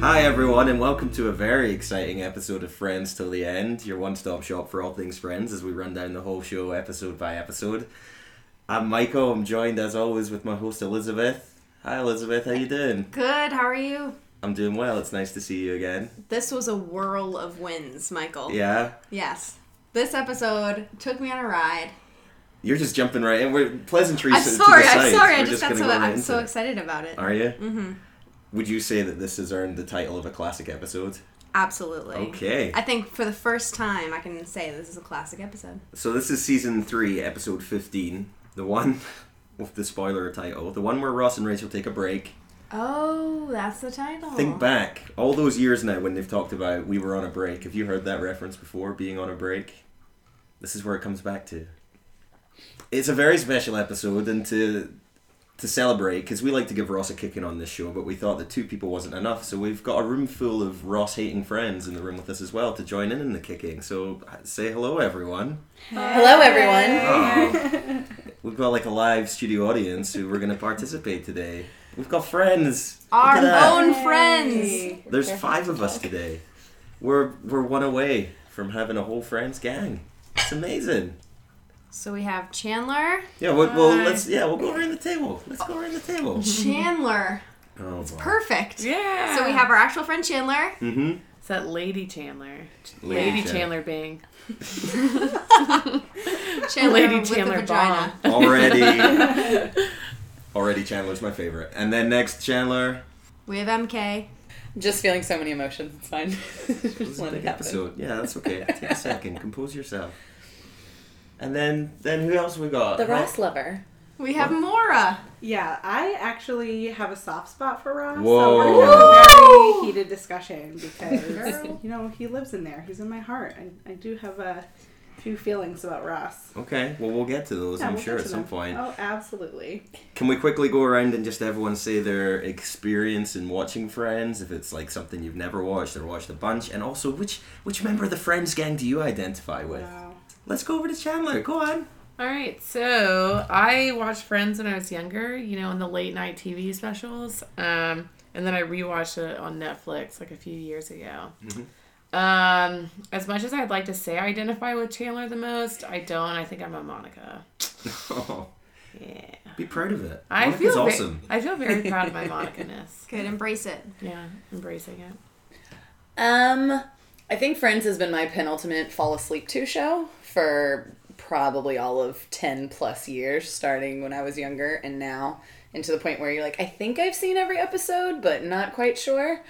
Hi, everyone, and welcome to a very exciting episode of Friends Till the End, your one stop shop for all things Friends as we run down the whole show episode by episode. I'm Michael, I'm joined as always with my host Elizabeth. Hi, Elizabeth, how you doing? Good, how are you? I'm doing well, it's nice to see you again. This was a whirl of wins, Michael. Yeah? Yes. This episode took me on a ride. You're just jumping right in. We're pleasantries I'm sorry, I'm sorry, I We're just got so I'm so excited about it. Are you? Mm-hmm. Would you say that this has earned the title of a classic episode? Absolutely. Okay. I think for the first time I can say this is a classic episode. So this is season three, episode fifteen, the one with the spoiler title, the one where Ross and Rachel take a break. Oh, that's the title. Think back all those years now when they've talked about we were on a break. Have you heard that reference before? Being on a break. This is where it comes back to. It's a very special episode, and to to celebrate because we like to give Ross a kicking on this show, but we thought that two people wasn't enough, so we've got a room full of Ross hating friends in the room with us as well to join in in the kicking. So uh, say hello, everyone. Hello, everyone. Oh. We've got like a live studio audience who we're going to participate today. We've got friends. Our own friends. There's five of us today. We're we're one away from having a whole friends gang. It's amazing. So we have Chandler. Yeah, well, well let's yeah we'll go around the table. Let's go around the table. Chandler. Oh, boy. Perfect. Yeah. So we have our actual friend Chandler. Mm-hmm. It's that Lady Chandler. Lady Lady, Chandler. Chandler Bing. Chandler Lady with Chandler a vagina. Already. Already Chandler's my favorite. And then next Chandler. We have MK. Just feeling so many emotions. It's fine. Just is let it happen. episode. Yeah, that's okay. Take a second. Compose yourself. And then then who else we got? The Ross lover. We have Mora. Yeah, I actually have a soft spot for Ross. Whoa. So we're gonna have a very heated discussion because you know he lives in there. He's in my heart. I, I do have a few feelings about Ross. Okay, well we'll get to those. Yeah, I'm we'll sure get at to some them. point. Oh, absolutely. Can we quickly go around and just everyone say their experience in watching Friends? If it's like something you've never watched or watched a bunch, and also which which member of the Friends gang do you identify with? Wow. Let's go over to Chandler. Go on. All right, so I watched Friends when I was younger, you know, in the late night TV specials. Um, and then I rewatched it on Netflix like a few years ago. Um, as much as I'd like to say I identify with Chandler the most, I don't. I think I'm a Monica. Yeah. Be proud of it. I Monica's feel ve- awesome. I feel very proud of my Monica-ness. Good, embrace it. Yeah, embracing it. Um, I think Friends has been my penultimate fall asleep to show for probably all of 10 plus years, starting when I was younger and now, and to the point where you're like, I think I've seen every episode, but not quite sure.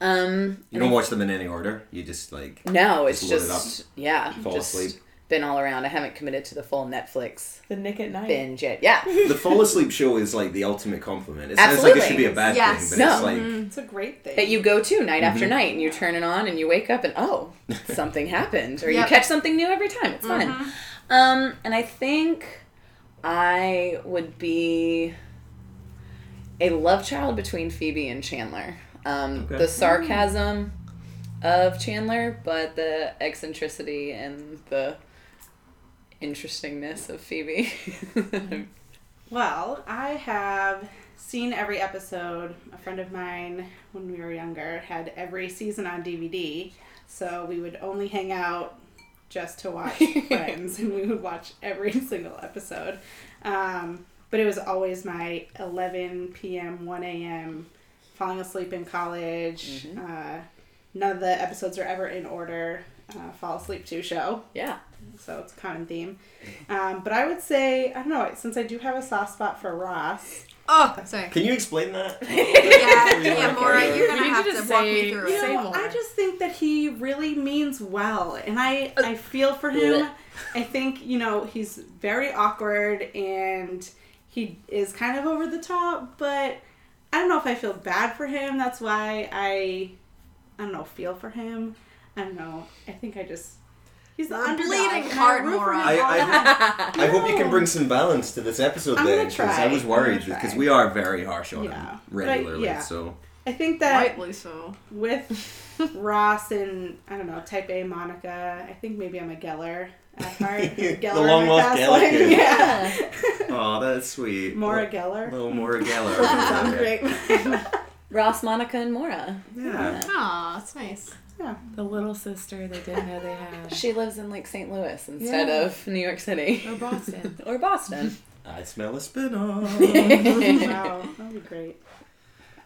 Um, You don't watch them in any order. You just like no, it's Just it yeah, Fall just asleep. Been all around. I haven't committed to the full Netflix The Nick at Nite. binge yet. Yeah. the fall asleep show is like the ultimate compliment. It sounds like it should be a bad Yes. thing, but it's No. like It's a great thing. that you go to night Mm-hmm. after night and you turn it on and you wake up and oh something happened or Yep. you catch something new every time it's fun um and i think i would be a love child between phoebe and chandler um Okay. the sarcasm of chandler but the eccentricity and the interestingness of phoebe Well, I have seen every episode. A friend of mine, when we were younger, had every season on DVD. So we would only hang out just to watch Friends, and we would watch every single episode. Um, but it was always my 11 p.m., 1 a.m., falling asleep in college. Uh, none of the episodes are ever in order. Uh, fall asleep to show yeah so it's a common theme. Um, but I would say, I don't know, since I do have a soft spot for Ross, Oh, sorry. Can you explain that? Yeah, yeah, wanna you're gonna We have to to walk say- me through you it. Say know, more. I just think that he really means well, and I I feel for him. I think you know he's very awkward and he is kind of over the top, but I don't know if I feel bad for him. That's why I I don't know feel for him. I don't know. I think I just he's the underdog, bleeding and I heart, root for Mora. him I- all I- I hope you can bring some balance to this episode I'm then, because I was worried because we are very harsh on Yeah. him But I- regularly. yeah. So I think that Rightly so. with Ross and I don't know Type A Monica. I think maybe I'm a Geller at heart. The Geller long lost Fast Geller Lane. Yeah, oh, that's sweet. Maura Little- Geller. Little Maura Doesn't Geller. great. Ross, Monica, and Mora. Yeah. Aw, it's nice. The little sister they didn't know they had. She lives in like St. Louis instead Yeah. of New York City Or Boston. or Boston. I smell a spin-off. wow, that'd be great.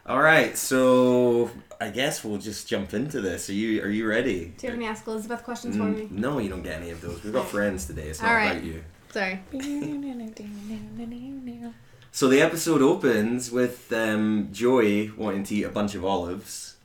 All right, so I guess we'll just jump into this. Are you are you ready? Do you have any Ask Elizabeth questions for me? Mm, no, you don't get any of those. We've got friends today. It's not All right. about you. Sorry. So the episode opens with um, Joey wanting to eat a bunch of olives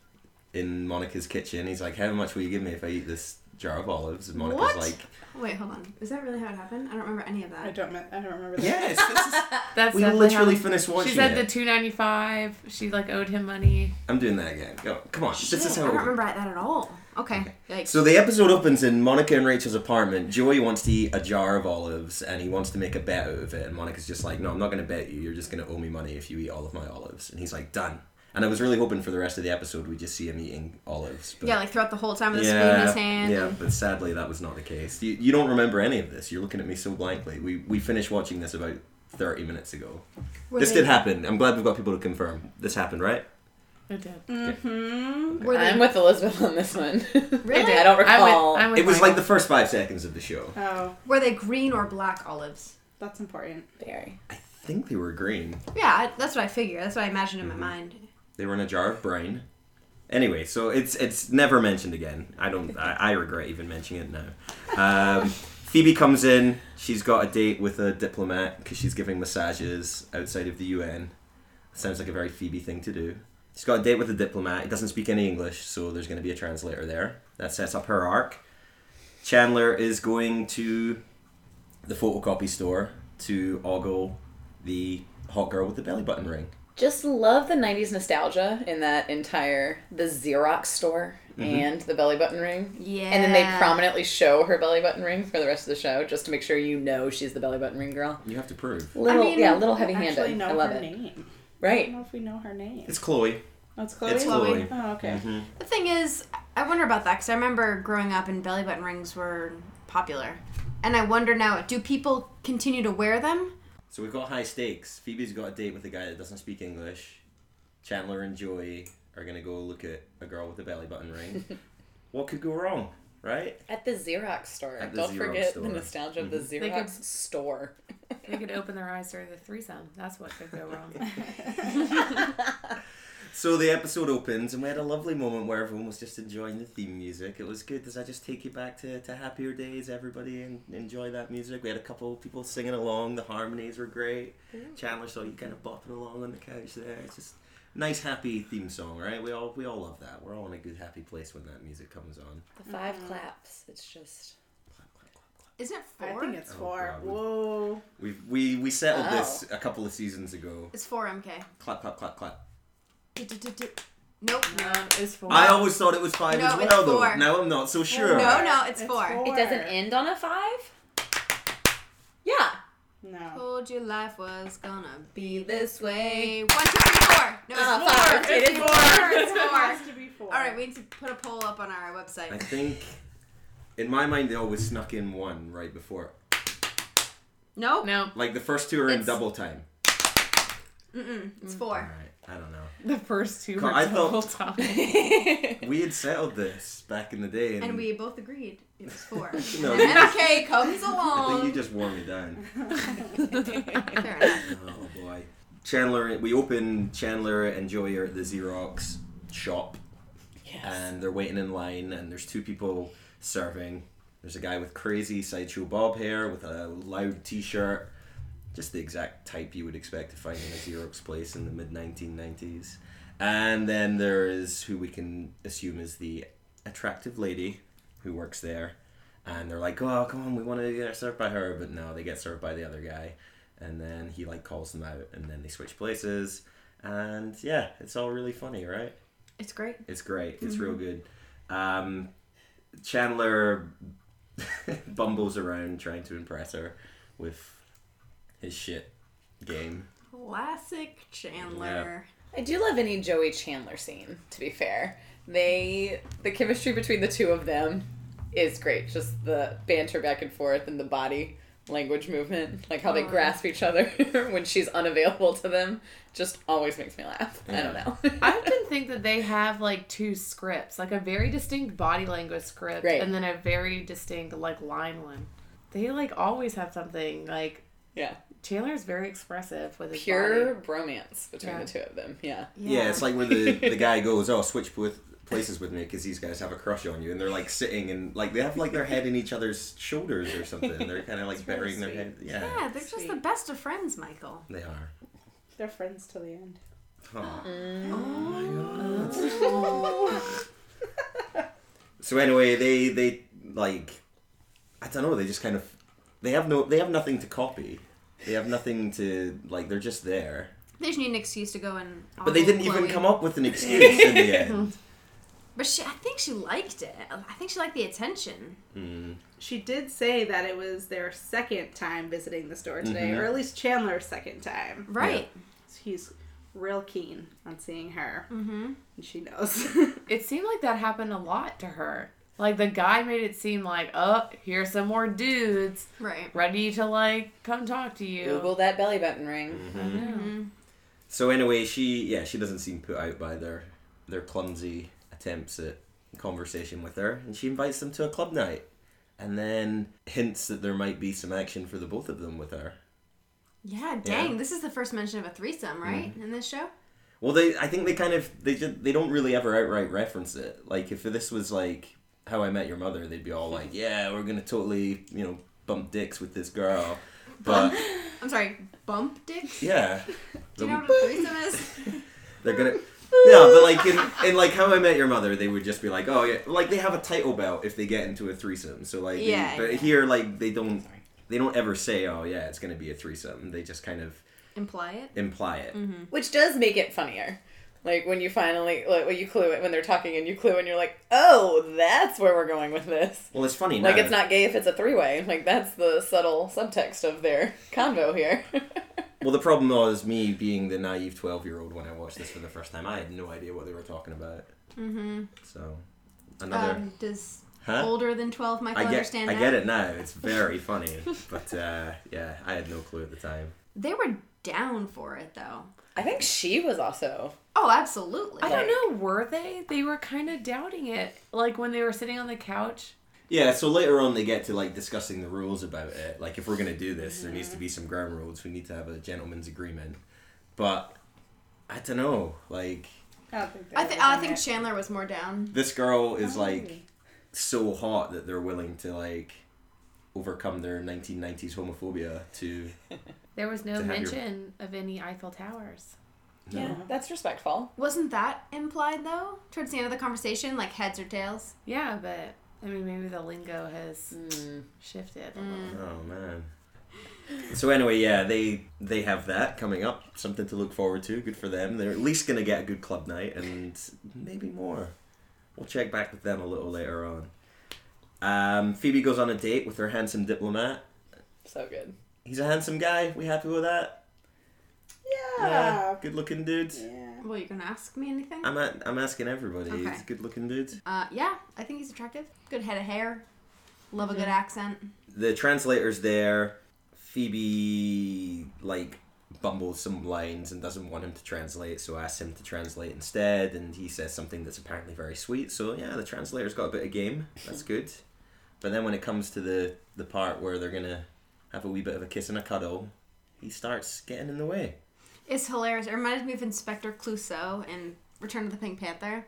in Monica's kitchen. He's like, "How much will you give me if I eat this jar of olives?" And Monica's What? like, Wait, hold on. Is that really how it happened? I don't remember any of I that. don't. me- I don't remember that. "Yes, this is." That's we definitely literally finished watching She said it. the two ninety five. She like owed him money. I'm doing that again. Go, come on. Shit, this is I how. don't it remember that at all. Okay. Yikes. So the episode opens in Monica and Rachel's apartment. Joey wants to eat a jar of olives and he wants to make a bet out of it. And Monica's just like, no, I'm not going to bet you. You're just going to owe me money if you eat all of my olives. And he's like, done. And I was really hoping for the rest of the episode we just see him eating olives. But yeah, like throughout the whole time with the spoon in his hand. Yeah, but sadly that was not the case. You, you don't remember any of this. You're looking at me so blankly. We, we finished watching this about 30 minutes ago. Were this they, did happen. I'm glad we've got people to confirm. This happened, right? It did. Mm-hmm. Were they, I'm with Elizabeth on this one. Really? I don't I'm recall. with, I'm with It was Michael. like the first five seconds of the show. Oh, were they green or black olives? that's important. Very. I think they were green. Yeah, that's what I figured. That's what I imagined in Mm-hmm. my mind. They were in a jar of brine. Anyway, so it's it's never mentioned again. I don't. I, I regret even mentioning it now. Um, Phoebe comes in. She's got a date with a diplomat because she's giving massages outside of the UN. Sounds like a very Phoebe thing to do. She's got a date with a diplomat. He doesn't speak any English, so there's going to be a translator there. That sets up her arc. Chandler is going to the photocopy store to ogle the hot girl with the belly button ring. Just love the 90s nostalgia in that entire the Xerox store and the belly button ring. Yeah. And then they prominently show her belly button ring for the rest of the show just to make sure you know she's the belly button ring girl. You have to prove. Little mean, yeah, little I heavy actually handed. know I love her it. name. I don't Right. know if we know her name. It's Chloe. Oh, it's Chloe. It's Chloe. Oh, okay. Mhm. The thing is, I wonder about that because I remember growing up and belly button rings were popular. And I wonder now, do people continue to wear them? So we've got high stakes. Phoebe's got a date with a guy that doesn't speak English. Chandler and Joey are gonna go look at a girl with a belly button ring. what could go wrong, right? At the Xerox store. At the Don't Xerox forget store. Mm-hmm. the nostalgia of the They Xerox could- store. They could open their eyes during the threesome. That's what could go wrong. So the episode opens, and we had a lovely moment where everyone was just enjoying the theme music. It was good. Does that just take you back to, to happier days, everybody, and enjoy that music? We had a couple of people singing along. The harmonies were great. Chandler saw you kind of bopping along on the couch there. It's just nice, happy theme song, right? We all we all love that. We're all in a good, happy place when that music comes on. The 5 mm-hmm. claps. It's just Clap, clap, clap, clap. Isn't it I four? think it's Oh, four. God. Whoa. We've, we we settled Oh. this a couple of seasons ago. It's four MK. Clap, clap, clap, clap. Nope. No, it's four. I always thought it was five No, as it's well, though. four. Now I'm not so sure. No, no, it's, It's four. four. It doesn't end on a 5? Yeah. No. Told you life was gonna be This way. One, two, three, four. No, it's Ah, four. five. It It's four. four. It's It four. has to be four. All right, we need to put a poll up on our website. I think, in my mind, they always snuck in one right before. Nope. No, Like the first two are in It's- double time. Mm-mm. It's All four. right, I don't know. the first two were I double thought- time. We had settled this back in the day, and, And we both agreed it was four. No, and just- MK comes I think you along. just wore me down. Fair enough. Oh boy. Chandler, we open. Chandler and Joey are at the Xerox shop, Yes. and they're waiting in line. And there's two people serving. There's a guy with crazy sideshow bob hair with a loud T-shirt, just the exact type you would expect to find in a Xerox place in the mid 1990s. And then there is who we can assume is the attractive lady who works there. And they're like, "Oh, come on, we want to get served by her," but no, they get served by the other guy. And then he like calls them out, and then they switch places. And yeah, it's all really funny, right? It's great. It's great. It's real good. Um, Chandler bumbles around trying to impress her with his shit game. Classic Chandler. I do love any Joey Chandler scene, to be fair. They the chemistry between the two of them is great. Just the banter back and forth and the body language movement, like how they Oh. grasp each other when she's unavailable to them, just always makes me laugh. I don't know. I often think that they have like two scripts, like a very distinct body language script, Right. and then a very distinct like line one. They like always have something like yeah, Chandler's very expressive with his pure body. bromance between Yeah. the two of them. Yeah. Yeah, it's like when the, the guy goes, "Oh, switch with places with me because these guys have a crush on you," and they're like sitting and like they have like their head in each other's shoulders or something. They're kind of like It's really burying their head. Yeah, Yeah, they're just the best of friends, Michael. they are. They're friends till the end. Aw. Oh. So anyway, they they like I don't know. They just kind of they have no they have nothing to copy. They have nothing to like. They're just there. They just need an excuse to go and. But they didn't even come up with an excuse in the end. But she, I think she liked it. I think she liked the attention. Mm. She did say that it was their second time visiting the store today, Mhm. or at least Chandler's second time. Right. He's real keen on seeing her, Mm-hmm. and she knows. It seemed like that happened a lot to her. Like the guy made it seem like, oh, here's some more dudes Right. ready to like come talk to you. Google that belly button ring. I know. Mm-hmm. So anyway, she yeah she doesn't seem put out by their their clumsy attempts at conversation with her, and she invites them to a club night, and then hints that there might be some action for the both of them with her. Yeah, dang. Yeah. This is the first mention of a threesome, right? In this show? Well, they I think they kind of they just they don't really ever outright reference it. Like if this was like How I Met Your Mother, they'd be all like, "Yeah, we're gonna totally you know bump dicks with this girl," but I'm sorry, bump dicks? yeah, Do you know what a threesome is? they're gonna. Yeah, but like in, in like How I Met Your Mother, they would just be like, oh yeah, like they have a title belt if they get into a threesome. So like, they- Yeah, but yeah. here like they don't they don't ever say, oh yeah, it's gonna be a threesome. They just kind of Imply it? imply it. Mm-hmm. Which does make it funnier. Like when you finally, like when you clue it, when they're talking and you clue and you're like, oh, that's where we're going with this. Well, it's funny now. Like it's not gay if it's a three way. Like that's the subtle subtext of their convo here. Well, the problem was me being the naive twelve-year-old when I watched this for the first time. I had no idea what they were talking about. Mm-hmm. So, another. Um, does huh? older than 12 Michael I get, understand I that? get it now. It's very funny, but uh, yeah, I had no clue at the time. They were down for it, though. I think she was also. Oh, absolutely. I don't know, were they? They were kind of doubting it. Like when they were sitting on the couch. Yeah, so later on they get to like discussing the rules about it. Like if we're gonna do this, there needs to mm-hmm. be some ground rules. We need to have a gentleman's agreement. But I don't know. Like I think. I, th- I think. Chandler was more down. this girl is Oh. like so hot that they're willing to like overcome their 1990s homophobia to There was no To have your- mention of any Eiffel Towers. No. Yeah, that's respectful. Wasn't that implied, though? Towards the end of the conversation, like heads or tails? Yeah, but I mean, maybe the lingo has Mm. shifted. a Mm. little. Oh man. So anyway, yeah, they they have that coming up, something to look forward to. Good for them. They're at least gonna get a good club night and maybe more. We'll check back with them a little later on. Um, Phoebe goes on a date with her handsome diplomat. So good. He's a handsome guy. We happy with that? Yeah. good looking dude. Yeah. Well, you're gonna ask me anything? I'm a, I'm asking everybody. Okay. He's a good looking dude. Uh, yeah, I think he's attractive. Good head of hair. Love a Mm-hmm. good accent. the translator's there. Phoebe like bumbles some lines and doesn't want him to translate, so asks him to translate instead, and he says something that's apparently very sweet. So yeah, the translator's got a bit of game. That's good. But then when it comes to the the part where they're gonna have a wee bit of a kiss and a cuddle, he starts getting in the way. It's hilarious. It reminded me of Inspector Clouseau in Return of the Pink Panther.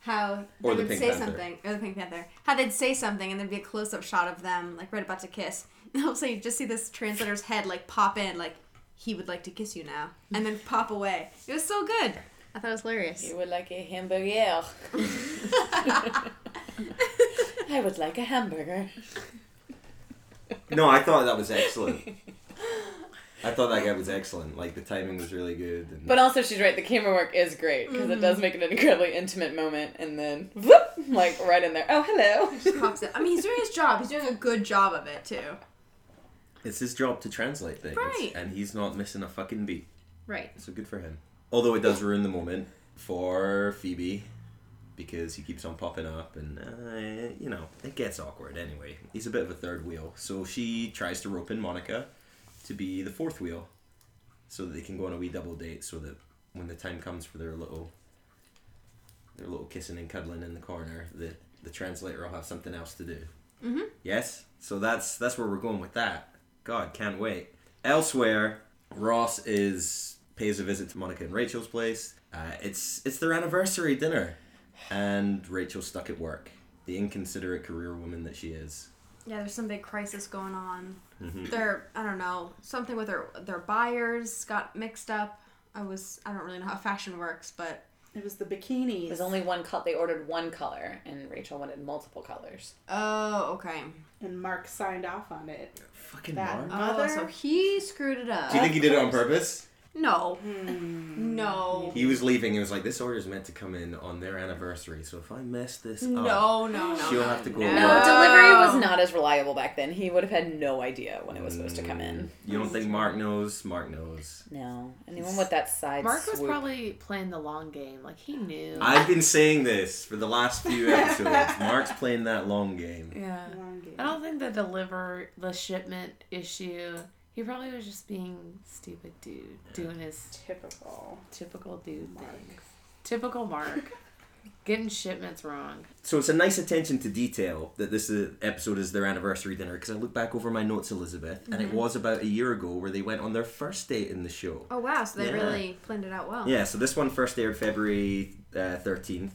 How they Or the would Pink say Panther. something, or the Pink Panther. How they'd say something, and there'd be a close-up shot of them, like right about to kiss. And also, you just see this translator's head like pop in, like he would like to kiss you now, and then pop away. It was so good. I thought it was hilarious. You would like a hamburger. I would like a hamburger. No, I thought that was excellent. I thought that guy was excellent. Like the timing was really good. And But also, she's right. The camera work is great because it does make it an incredibly intimate moment, and then whoop, like right in there. Oh, hello. Just pops in. I mean, he's doing his job. He's doing a good job of it too. it's his job to translate things, Right. and he's not missing a fucking beat. Right. So good for him. Although it does ruin the moment for Phoebe because he keeps on popping up, and uh, you know it gets awkward anyway. He's a bit of a third wheel, so she tries to rope in Monica to be the fourth wheel, so that they can go on a wee double date, so that when the time comes for their little their little kissing and cuddling in the corner, the the translator will have something else to do. Mm-hmm. Yes, so that's that's where we're going with that. God, can't wait. Elsewhere, Ross is pays a visit to Monica and Rachel's place. Uh, it's it's their anniversary dinner, and Rachel's stuck at work. The inconsiderate career woman that she is. Yeah, there's some big crisis going on. Mhm. Their I don't know something with their their buyers got mixed up. I was I don't really know how fashion works, but It was the bikinis. There's only one color. They ordered one color, and Rachel wanted multiple colors. oh okay. and Mark signed off on it. Fucking That- Mark. Oh, Mother? so he screwed it up. Do you think he did it on purpose? No, Hmm. no, He was leaving. He was like, "This order is meant to come in on their anniversary, so if I mess this up, no, no, no. she'll no, have to go no. away." No, delivery was not as reliable back then. He would have had no idea when it was supposed to come in. You don't think Mark knows? Mark knows. No, anyone with that side Mark was probably playing the long game. Like he knew. I've been saying this for the last few episodes. Mark's playing that long game. yeah. Long game. I don't think the deliver the shipment issue. He probably was just being stupid dude, doing his Typical. typical dude things. Typical Mark, getting shipments wrong. So it's a nice attention to detail that this uh, episode is their anniversary dinner because I look back over my notes, Elizabeth, and it was about a year ago where they went on their first date in the show. Oh wow, so they Yeah. really planned it out well. Yeah, so this one first aired February uh, 13th,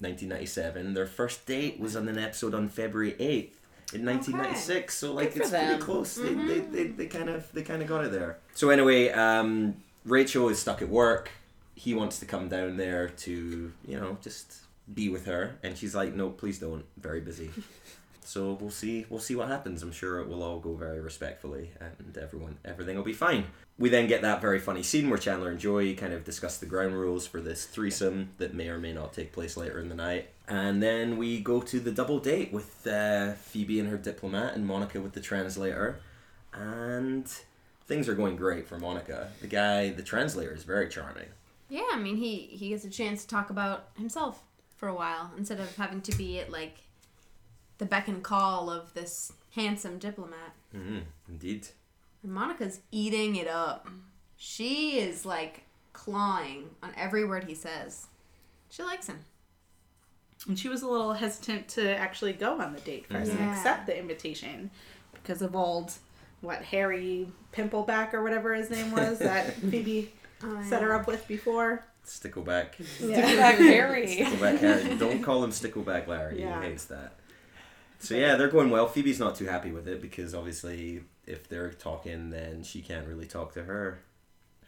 1997. Their first date was on an episode on February 8th. In 1996, so like Good for it's pretty them. close. They, they, they, they kind of they kind of got it there. So anyway, um, Rachel is stuck at work. He wants to come down there to you know just be with her, and she's like, "No, please don't. Very busy." So we'll see. We'll see what happens. I'm sure it will all go very respectfully, and everyone, everything will be fine. We then get that very funny scene where Chandler and Joey kind of discuss the ground rules for this threesome that may or may not take place later in the night, and then we go to the double date with uh, Phoebe and her diplomat and Monica with the translator, and things are going great for Monica. The guy, the translator, is very charming. Yeah, I mean he he gets a chance to talk about himself for a while instead of having to be at like the beck and call of this handsome diplomat. hmm Indeed. And Monica's eating it up. She is like clawing on every word he says. She likes him. And she was a little hesitant to actually go on the date 1st Yeah. and accept the invitation because of old, what, Harry Pimpleback or whatever his name was that Phoebe Oh, set her up with before. Stickleback. Back Harry. Stickleback Harry. Don't call him Stickleback Larry. Yeah. He hates that. So yeah, they're going well. Phoebe's not too happy with it because obviously, if they're talking, then she can't really talk to her,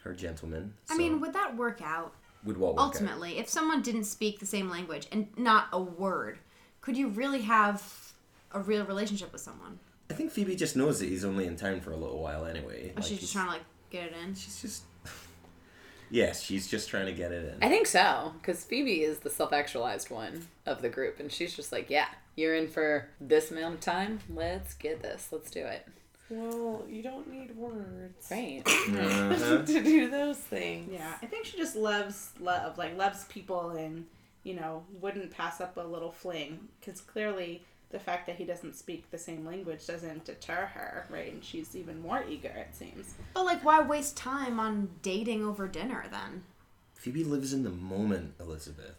her gentleman. I mean, would that work out? would what work out? Ultimately, if someone didn't speak the same language and not a word, could you really have a real relationship with someone? I think Phoebe just knows that he's only in town for a little while anyway. Or Like, she's just trying to like get it in. She's just. Yes, she's just trying to get it in. I think so, because Phoebe is the self-actualized one of the group, and she's just like, "Yeah, you're in for this amount of time. Let's get this. Let's do it." Well, you don't need words Right. Uh-huh. to do those things. Yeah, I think she just loves love, like loves people, and you know wouldn't pass up a little fling because clearly the fact that he doesn't speak the same language doesn't deter her, right? And she's even more eager, it seems. But like, why waste time on dating over dinner then? Phoebe lives in the moment, Elizabeth.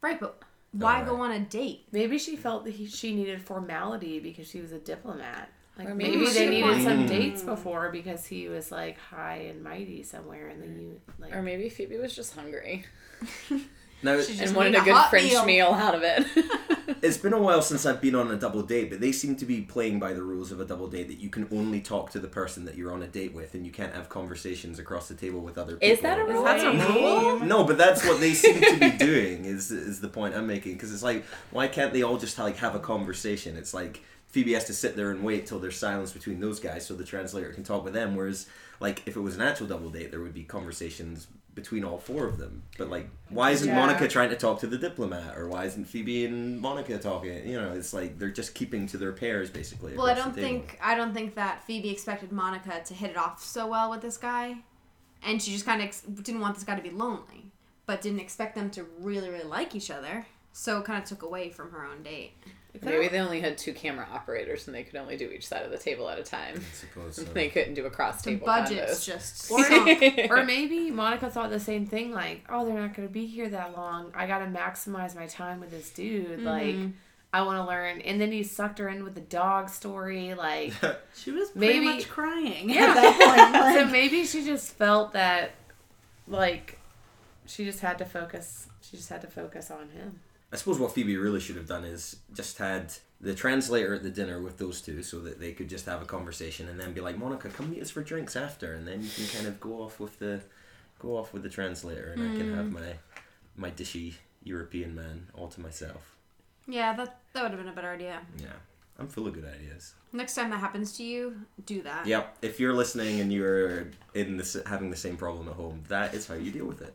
Right, but oh, why Alright. go on a date? Maybe she felt that he, she needed formality because she was a diplomat. Like Or maybe, maybe they needed wanted- some dates before because he was like high and mighty somewhere in the U. Like Or maybe Phoebe was just hungry Now, She just and wanted a a good hot French meal. meal. out of it. It's been a while since I've been on a double date, but they seem to be playing by the rules of a double date that you can only talk to the person that you're on a date with and you can't have conversations across the table with other people. Is that a rule? That's a rule? No, but that's what they seem to be doing is is the point I'm making because it's like why can't they all just like have a conversation? It's like Phoebe has to sit there and wait till there's silence between those guys so the translator can talk with them whereas like if it was an actual double date there would be conversations between all four of them. But like why isn't Yeah. Monica trying to talk to the diplomat or why isn't Phoebe and Monica talking? You know, it's like they're just keeping to their pairs basically. Well, I don't think I don't think that Phoebe expected Monica to hit it off so well with this guy, and she just kind of ex- didn't want this guy to be lonely, but didn't expect them to really really like each other. so kind of took away from her own date. Maybe they only had two camera operators and they could only do each side of the table at a time. I suppose so. They couldn't do a cross The table. budget's combos. just Or, or maybe Monica thought the same thing, like, oh, they're not going to be here that long. I got to maximize my time with this dude. Mm-hmm. Like, I want to learn. And then he sucked her in with the dog story. Like, She was pretty Maybe- much crying Yeah. at that point. so maybe she just felt that, like, she just had to focus. She just had to focus on him. I suppose what Phoebe really should have done is just had the translator at the dinner with those two so that they could just have a conversation and then be like, Monica, come meet us for drinks after and then you can kind of go off with the go off with the translator and I can have mm. my my dishy European man all to myself. yeah, that that would have been a better idea. Yeah. I'm full of good ideas. Next time that happens to you, do that. Yep. If you're listening and you're in this having the same problem at home, that is how you deal with it.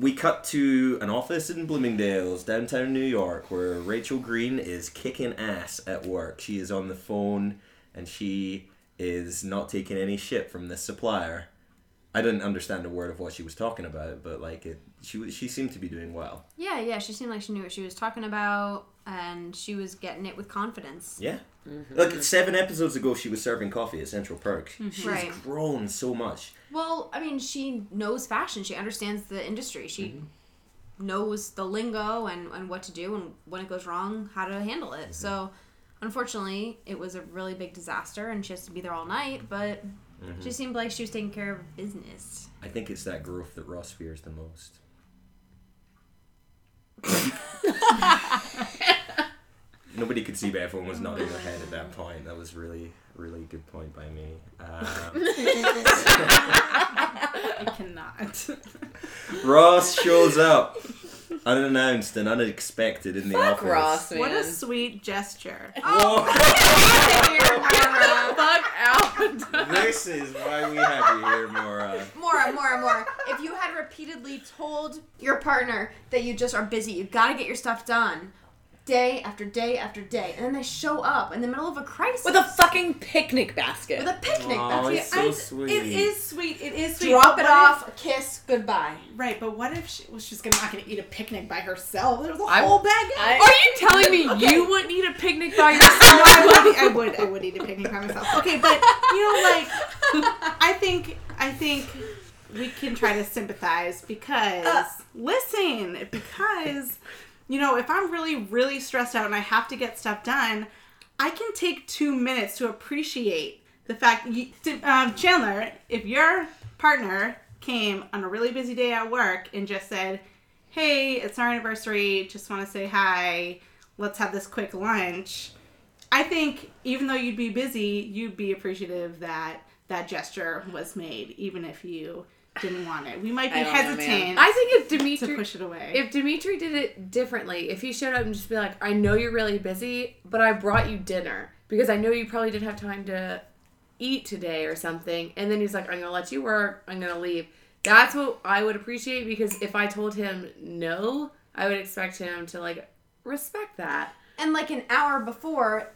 We cut to an office in Bloomingdale's, downtown New York, where Rachel Green is kicking ass at work. She is on the phone and she is not taking any shit from this supplier. I didn't understand a word of what she was talking about, but like it, she was- she seemed to be doing well. Yeah, yeah. She seemed like she knew what she was talking about, and she was getting it with confidence. Yeah. Mm-hmm. Look, seven episodes ago, she was serving coffee at Central Perk. Mm-hmm. She's Right. grown so much. Well, I mean, she knows fashion. She understands the industry. She mm-hmm. knows the lingo and, and what to do and when it goes wrong, how to handle it. So, unfortunately, it was a really big disaster and she has to be there all night, but she seemed like she was taking care of business. I think it's that growth that Ross fears the most. Nobody could see, but everyone was nodding their head at that point. That was really, really good point by me. Um, I cannot. Ross shows up unannounced and unexpected in the Fuck office. Ross, man. what a sweet gesture. Whoa. Fuck out. this is why we have you here, Maura. More, more, more. If you had repeatedly told your partner that you just are busy, you gotta get your stuff done, day after day after day, and then they show up in the middle of a crisis With a fucking picnic basket. with a picnic Aw, basket. it's so I- sweet. It is sweet. It is sweet. Drop but it what off, a kiss, goodbye. If, right, but what if she was just gonna, not going to eat a picnic by herself? There was a I- whole bag. I- Are you telling me you wouldn't eat a picnic by yourself? I would, I would, I would eat a picnic by myself. Okay, but you know, like, I think, I think we can try to sympathize because, uh. listen, because, you know, if I'm really, really stressed out and I have to get stuff done, I can take two minutes to appreciate the fact, you, to, um, Chandler, if your partner came on a really busy day at work and just said, hey, it's our anniversary, just want to say hi, let's have this quick lunch. I think even though you'd be busy, you'd be appreciative that that gesture was made, even if you didn't want it. We might be I don't know, hesitant I think if Dimitri to push it away. if Dimitri did it differently, if he showed up and just be like, I know you're really busy, but I brought you dinner because I know you probably didn't have time to eat today or something, and then he's like, I'm gonna let you work, I'm gonna leave. That's what I would appreciate because if I told him no, I would expect him to like respect that. And like an hour before,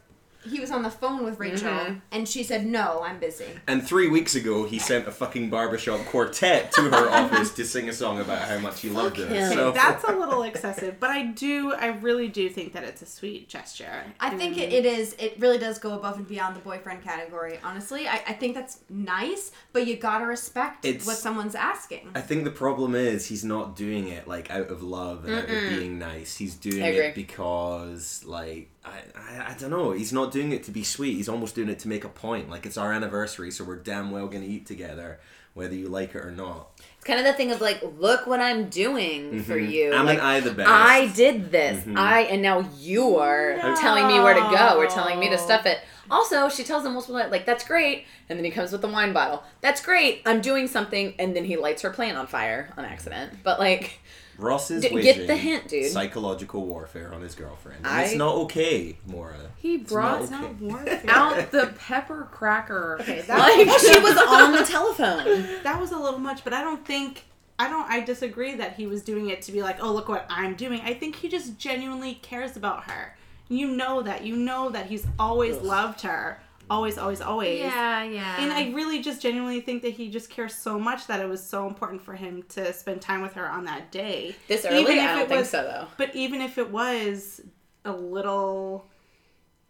he was on the phone with Rachel, Mhm. and she said, "No, I'm busy." And three weeks ago, he sent a fucking barbershop quartet to her office to sing a song about how much he loved her. him. So That's a little excessive, but I do, I really do think that it's a sweet gesture. I think it, And- it is. It really does go above and beyond the boyfriend category. Honestly, I, I think that's nice, but you gotta respect It's- what someone's asking. I think the problem is he's not doing it like out of love and out of being nice. He's doing it because like I, I I don't know. He's not doing it to be sweet. He's almost doing it to make a point. Like it's our anniversary, so we're damn well gonna eat together, whether you like it or not. It's kind of the thing of like, look what I'm doing for Mhm. you. Am like, I the best? I did this. Mhm. I and now you are telling me where to go or telling me to stuff it. Also, she tells him multiple times, like, that's great. And then he comes with the wine bottle. That's great. I'm doing something. And then he lights her plant on fire on accident. But, like, Ross is D- get the hint, dude. Psychological warfare on his girlfriend. And I- it's not okay, Mora. He brought not okay. warfare. out the pepper cracker. Okay, that, Like- she was on the telephone. that was a little much, but I don't think I don't I disagree that he was doing it to be like, "Oh, look what I'm doing." I think he just genuinely cares about her. You know that. You know that he's always loved her, always, always, always. Yeah, yeah. And I really just genuinely think that he just cares so much that it was so important for him to spend time with her on that day. This Even early, if I don't it think was- so though. But even if it was a little,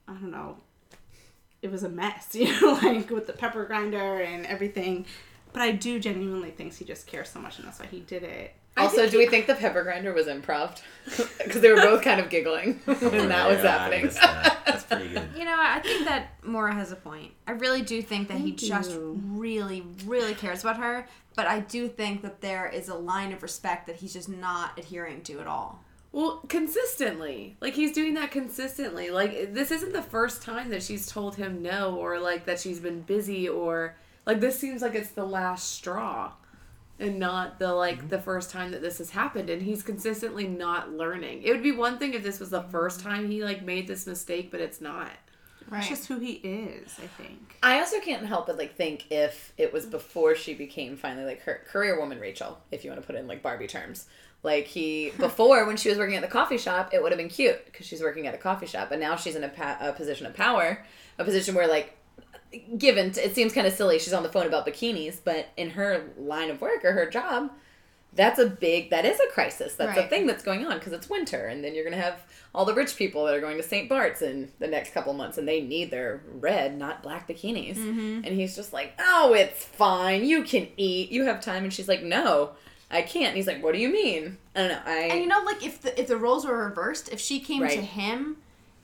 I don't know, it was a mess, you know, like with the pepper grinder and everything. But I do genuinely think he just cares so much, and that's why he did it. Also, do we think the pepper grinder was improv? Because they were both kind of giggling when oh, that was Yeah, happening. that. That's pretty good. You know, I think that Mora has a point. I really do think that he Thank just really, really cares about her. But I do think that there is a line of respect that he's just not adhering to at all. Well, consistently. Like he's doing that consistently. Like this isn't the first time that she's told him no or like that she's been busy or like this seems like it's the last straw and not the like mm-hmm. the first time that this has happened and he's consistently not learning. It would be one thing if this was the mm-hmm. first time he like made this mistake, but it's not. It's just who he is, I think. I also can't help but like think if it was before she became finally like her career woman Rachel, if you want to put it in like Barbie terms. Like he before when she was working at the coffee shop, it would have been cute because she's working at a coffee shop, but now she's in a, pa- a position of power, a position where like given it seems kind of silly she's on the phone about bikinis, but in her line of work or her job, that's a big that is a crisis. That's a thing that's going on because it's winter, and then you're gonna have all the rich people that are going to St. Bart's in the next couple months, and they need their red, not black bikinis. Mm-hmm. And he's just like, "Oh, it's fine. You can eat. You have time." And she's like, "No, I can't." And he's like, "What do you mean?" I don't know. I And you know, like if the if the roles were reversed, if she came to him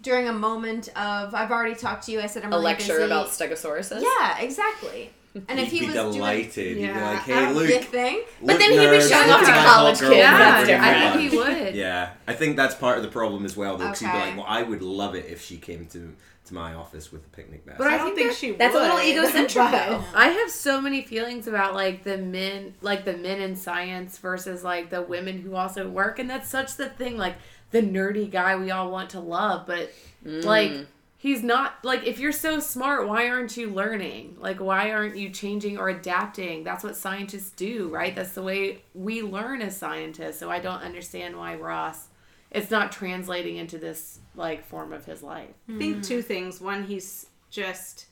during a moment of I've already talked to you, I said I'm a really lecture busy. about stegosauruses. Yeah, exactly. And if He'd he be was delighted. He'd be Yeah, like, I "Hey, don't Luke." you think? But Look, then he'd be showing look off to at my hot college girl kids. over That's. I think he would. Yeah, I think that's part of the problem as well, though. Because he'd be like, "Well, I would love it if she came to to my office with a picnic basket." But I I don't think think that- she That's a little egocentric, though. I have so many feelings about like the men, like the men in science versus like the women who also work, and that's such the thing. Like the nerdy guy we all want to love, but like he's not. Like if you're so smart, why aren't you learning? Like why aren't you changing or adapting? That's what scientists do, right? That's the way we learn as scientists. So I don't understand why Ross. It's not translating into this like form of his life. I think two things. One, he's just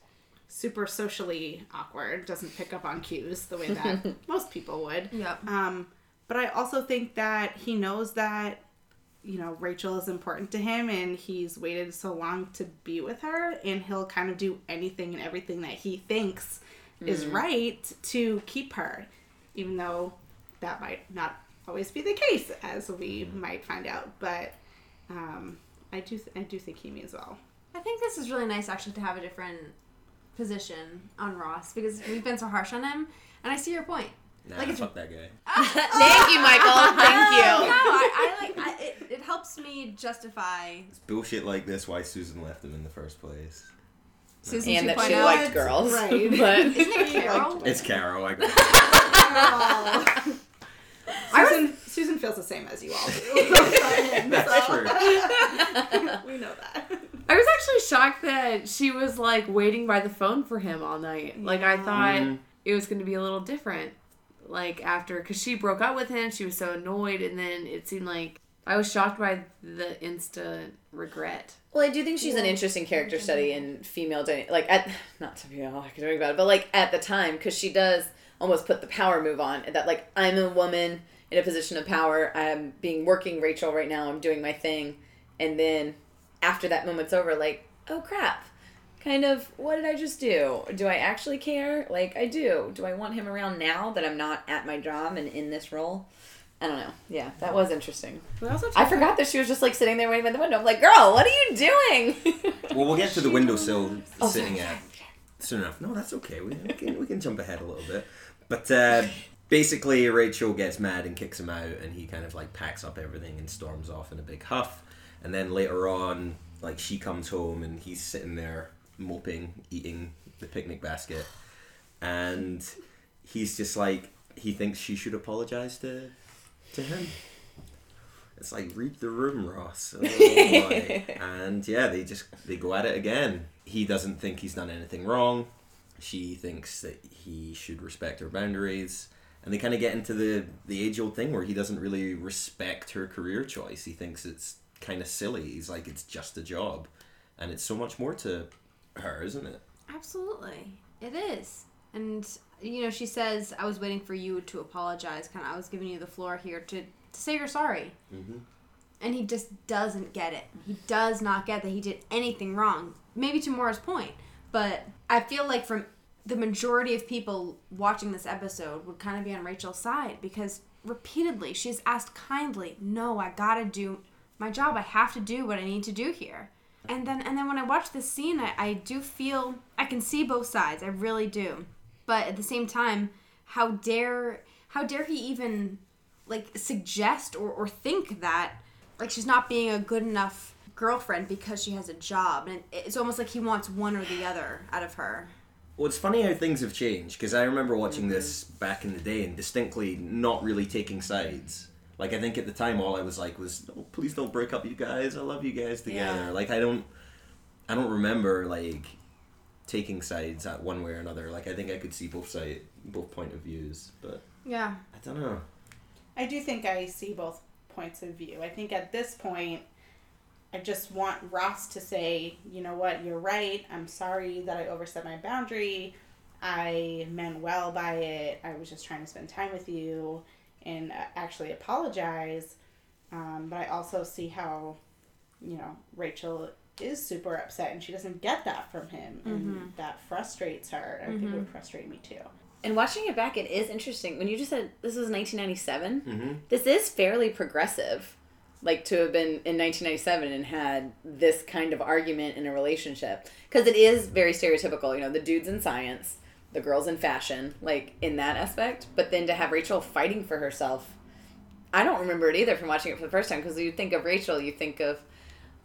super socially awkward, doesn't pick up on cues the way that most people would. Yep. Um, but I also think that he knows that, you know, Rachel is important to him and he's waited so long to be with her and he'll kind of do anything and everything that he thinks is right to keep her, even though that might not always be the case, as we might find out. But um, I do, th- I do think he means well. I think this is really nice actually to have a different position on Ross because we've been so harsh on him, and I see your point. Nah, Like, it's- fuck that guy. Thank you, Michael. Thank No, you. I, I like I, it. It helps me justify It's bullshit like this. Why Susan left him in the first place? Susan And that she 2.0. liked girls, Right. but Isn't it Carol? It's Carol. I got Susan, Susan feels the same as you all do. That's true. we know that. I was actually shocked that she was like waiting by the phone for him all night. Like I thought Mhm. it was going to be a little different. Like after, because she broke up with him, she was so annoyed, and then it seemed like I was shocked by the instant regret. Well, I do think she's an interesting character study in female dynamic. Like at not to be all academic about it, but like at the time, because she does almost put the power move on that like I'm a woman in a position of power. I'm being working Rachel right now. I'm doing my thing, and then after that moment's over, like oh crap. Kind of, what did I just do? Do I actually care? Like, I do. Do I want him around now that I'm not at my job and in this role? I don't know. Yeah, that was interesting. We also I forgot that she was just like sitting there waiting by the window. I'm like, girl, what are you doing? Well, we'll get to the windowsill Oh, sitting sorry, at soon enough. No, that's okay. We, we can we can jump ahead a little bit. But uh, basically, Rachel gets mad and kicks him out, and he kind of like packs up everything and storms off in a big huff. And then later on, like she comes home and he's sitting there moping, eating the picnic basket, and he's just like he thinks she should apologize to to him. It's like read the room, Ross. Oh, and yeah, they just they go at it again. He doesn't think he's done anything wrong. She thinks that he should respect her boundaries. And they kind of get into the the age old thing where he doesn't really respect her career choice. He thinks it's kind of silly. He's like, it's just a job, and it's so much more to her, isn't it? Absolutely. It is. And, you know, she says, I was waiting for you to apologize. Kind of, I was giving you the floor here to, to say you're sorry. Mhm. And he just doesn't get it. He does not get that he did anything wrong. Maybe to Mora's point. But I feel like from the majority of people watching this episode would kind of be on Rachel's side because repeatedly she's asked kindly, "No, I got to do my job. I have to do what I need to do here." And then and then when I watch this scene, I, I do feel I can see both sides. I really do. But at the same time, how dare how dare he even like suggest or, or think that like she's not being a good enough girlfriend because she has a job and it's almost like he wants one or the other out of her Well, it's funny how things have changed because I remember watching this back in the day and distinctly not really taking sides. Like I think at the time, all I was like was, oh, "Please don't break up, you guys. I love you guys together." Yeah. Like I don't, I don't remember like taking sides at one way or another. Like I think I could see both side, both point of views, but yeah I don't know. I do think I see both points of view. I think at this point, I just want Ross to say, you know what, you're right. I'm sorry that I overstepped my boundary. I meant well by it. I was just trying to spend time with you and uh, actually apologize. Um, but I also see how, you know, Rachel is super upset and she doesn't get that from him. And that frustrates her. I think it would frustrate me too. And watching it back, it is interesting. When you just said this was 1997, Mm-hmm. this is fairly progressive. Like to have been in 1997 and had this kind of argument in a relationship. Because it is very stereotypical. You know, the dude's in science, the girl's in fashion, like in that aspect. But then to have Rachel fighting for herself, I don't remember it either from watching it for the first time. Because you think of Rachel, you think of,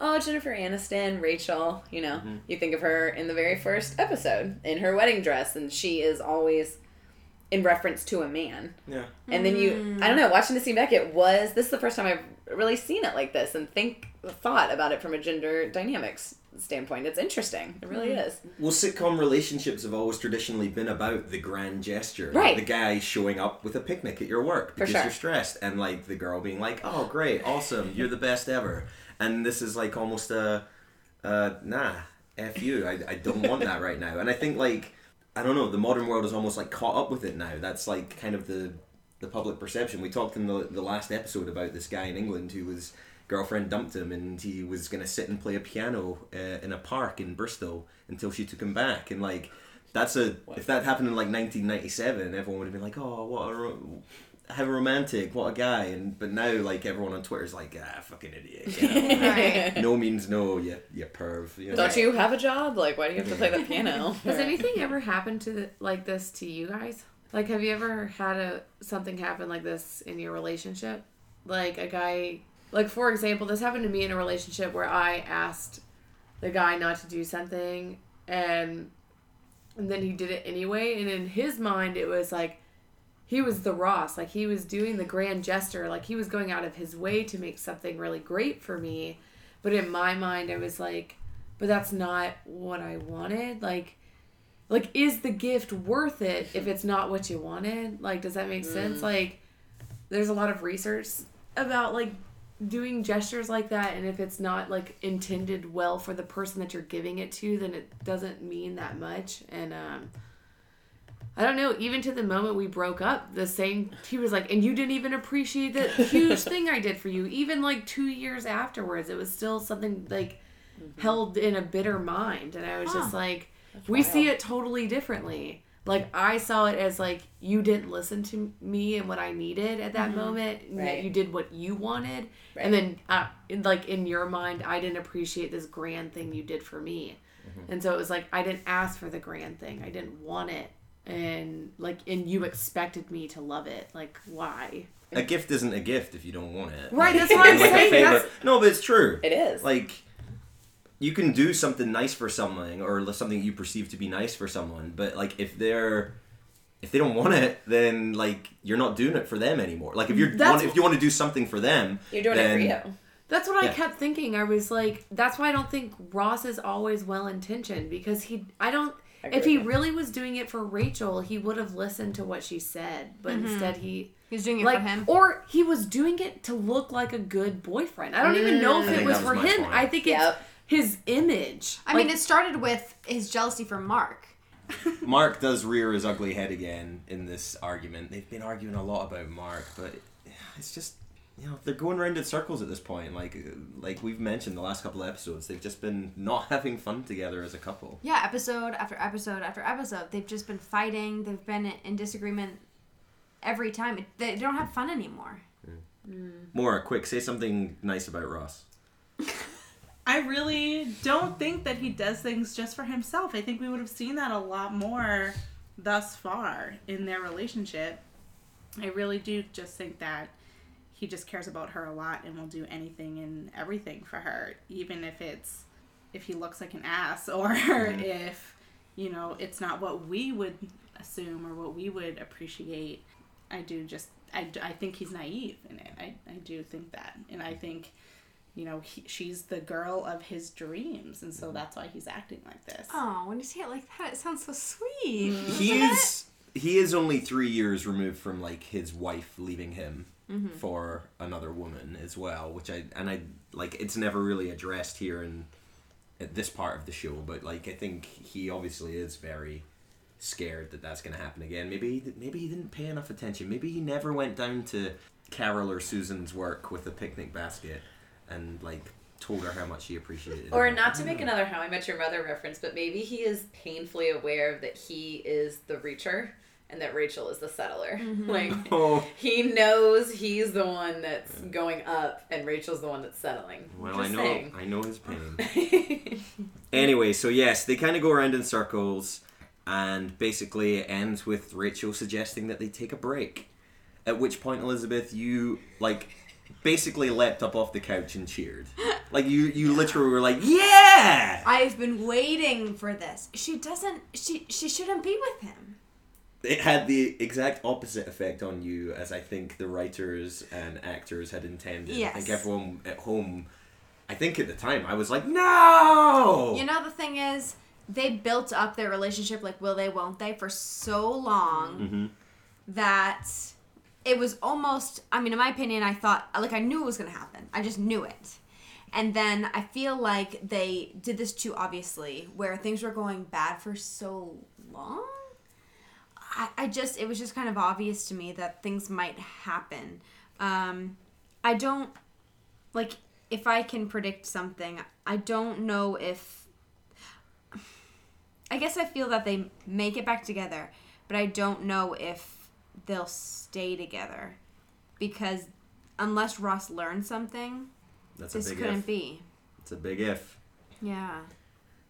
oh, Jennifer Aniston, Rachel, you know, mm-hmm. you think of her in the very first episode in her wedding dress. And she is always in reference to a man. Yeah. And then you, I don't know, watching the scene back, it was, this is the first time I've really seen it like this and think, thought about it from a gender dynamics standpoint. It's interesting. It really is. Well, sitcom relationships have always traditionally been about the grand gesture. Like, Right. the guy showing up with a picnic at your work because sure. you're stressed, and like the girl being like, "Oh, great, awesome, you're the best ever." And this is like almost a, uh, nah, f you. I, I don't want that right now. And I think like I don't know, the modern world is almost like caught up with it now. That's like kind of the the public perception. We talked in the the last episode about this guy in England who was girlfriend dumped him and he was gonna sit and play a piano uh, in a park in Bristol until she took him back and like that's a if that happened in like 1997 everyone would have been like oh what a ro- how romantic what a guy and but now like everyone on Twitter is like ah fucking idiot you know? right no means no you you perv you know? Don't you have a job? Like, why do you have to play the piano? Has anything ever happened to the, like this to you guys? Like, have you ever had a something happen like this in your relationship? Like a guy, like for example, this happened to me in a relationship where I asked the guy not to do something, and and then he did it anyway. And in his mind, it was like he was the Ross, like he was doing the grand gesture, like he was going out of his way to make something really great for me. But in my mind, I was like, but that's not what I wanted. Like, like is the gift worth it if it's not what you wanted? Like, does that make sense? Like, there's a lot of research about like doing gestures like that, and if it's not like intended well for the person that you're giving it to, then it doesn't mean that much. And um, I don't know. Even to the moment we broke up, the same he was like, and you didn't even appreciate the huge thing I did for you. Even like two years afterwards, it was still something like held in a bitter mind, and I was just like, we see it totally differently. Like I saw it as like you didn't listen to me and what I needed at that moment. and that Right. You did what you wanted, Right. and then uh, in, like in your mind, I didn't appreciate this grand thing you did for me. And so it was like I didn't ask for the grand thing. I didn't want it. And like and you expected me to love it. Like why? a gift isn't a gift if you don't want it Right, that's what I'm Like saying. favor- That's, no but it's true It is. like you can do something nice for someone or something you perceive to be nice for someone but like if they're if they don't want it then like you're not doing it for them anymore like if you're want, if you want to do something for them You're doing then, it for you. That's what I kept thinking. I was like, that's why I don't think Ross is always well intentioned because he, I don't, I if he with really was doing it for Rachel, he would have listened to what she said, but mm-hmm. instead he, he's doing it like, for him or he was doing it to look like a good boyfriend. I don't even know mm. I if it think was for him. point. I think it's Yep. His image. I mean, it started with his jealousy for Mark. Mark does rear his ugly head again in this argument. They've been arguing a lot about Mark, but it's just you know they're going around in circles at this point. Like like we've mentioned the last couple of episodes, they've just been not having fun together as a couple. Yeah, episode after episode after episode, they've just been fighting. They've been in disagreement every time. They don't have fun anymore. More quick, say something nice about Ross. I really don't think that he does things just for himself. I think we would have seen that a lot more thus far in their relationship. I really do just think that he just cares about her a lot and will do anything and everything for her, even if it's if he looks like an ass or mm-hmm. if you know it's not what we would assume or what we would appreciate. I do just I, I think he's naive in it. I, I do think that, and I think you know, he, she's the girl of his dreams, and so mm-hmm. that's why he's acting like this. Oh, when you say it like that, it sounds so sweet. Mm-hmm. He is he is only three years removed from like his wife leaving him mm-hmm. for another woman as well, which I and I like. It's never really addressed here in at this part of the show, but like I think he obviously is very scared that that's going to happen again. Maybe he, maybe he didn't pay enough attention. Maybe he never went down to Carol or Susan's work with a picnic basket and like told her how much he appreciated it. Or not to make another How I Met Your Mother reference, but maybe he is painfully aware that he is the reacher and that Rachel is the settler. Mm-hmm. Like Oh. he knows he's the one that's going up and Rachel's the one that's settling. Well, Just I know, saying. I know his pain. anyway, so yes, they kind of go around in circles, and basically it ends with Rachel suggesting that they take a break. At which point, Elizabeth, you like basically leapt up off the couch and cheered. Like you, you literally were like, "Yeah!" I've been waiting for this. She doesn't. She she shouldn't be with him. It had the exact opposite effect on you as I think the writers and actors had intended. I think everyone at home. I think at the time I was like, "No!" You know the thing is, they built up their relationship like will they, won't they, for so long Mhm. that it was almost. I mean, in my opinion, I thought like I knew it was gonna happen. I just knew it. And then I feel like they did this too obviously, where things were going bad for so long. I, I just it was just kind of obvious to me that things might happen. Um, I don't like if I can predict something. I don't know if. I guess I feel that they make it back together, but I don't know if they'll stay together because unless Ross learns something, That's this a big couldn't if. be. It's a big if. Yeah.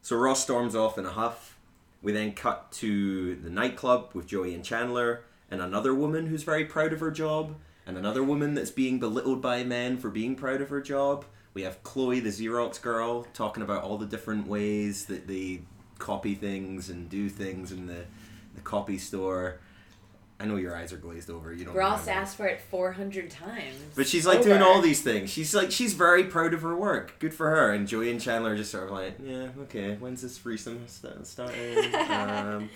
So Ross storms off in a huff. We then cut to the nightclub with Joey and Chandler, and another woman who's very proud of her job, and another woman that's being belittled by men for being proud of her job. We have Chloe, the Xerox girl, talking about all the different ways that they copy things and do things in the, the copy store. I know your eyes are glazed over. You don't. Ross remember. asked for it 400 times. But she's like Over. doing all these things. She's like she's very proud of her work. Good for her. And Joey and Chandler are just sort of like, yeah, okay. When's this threesome st- starting? um,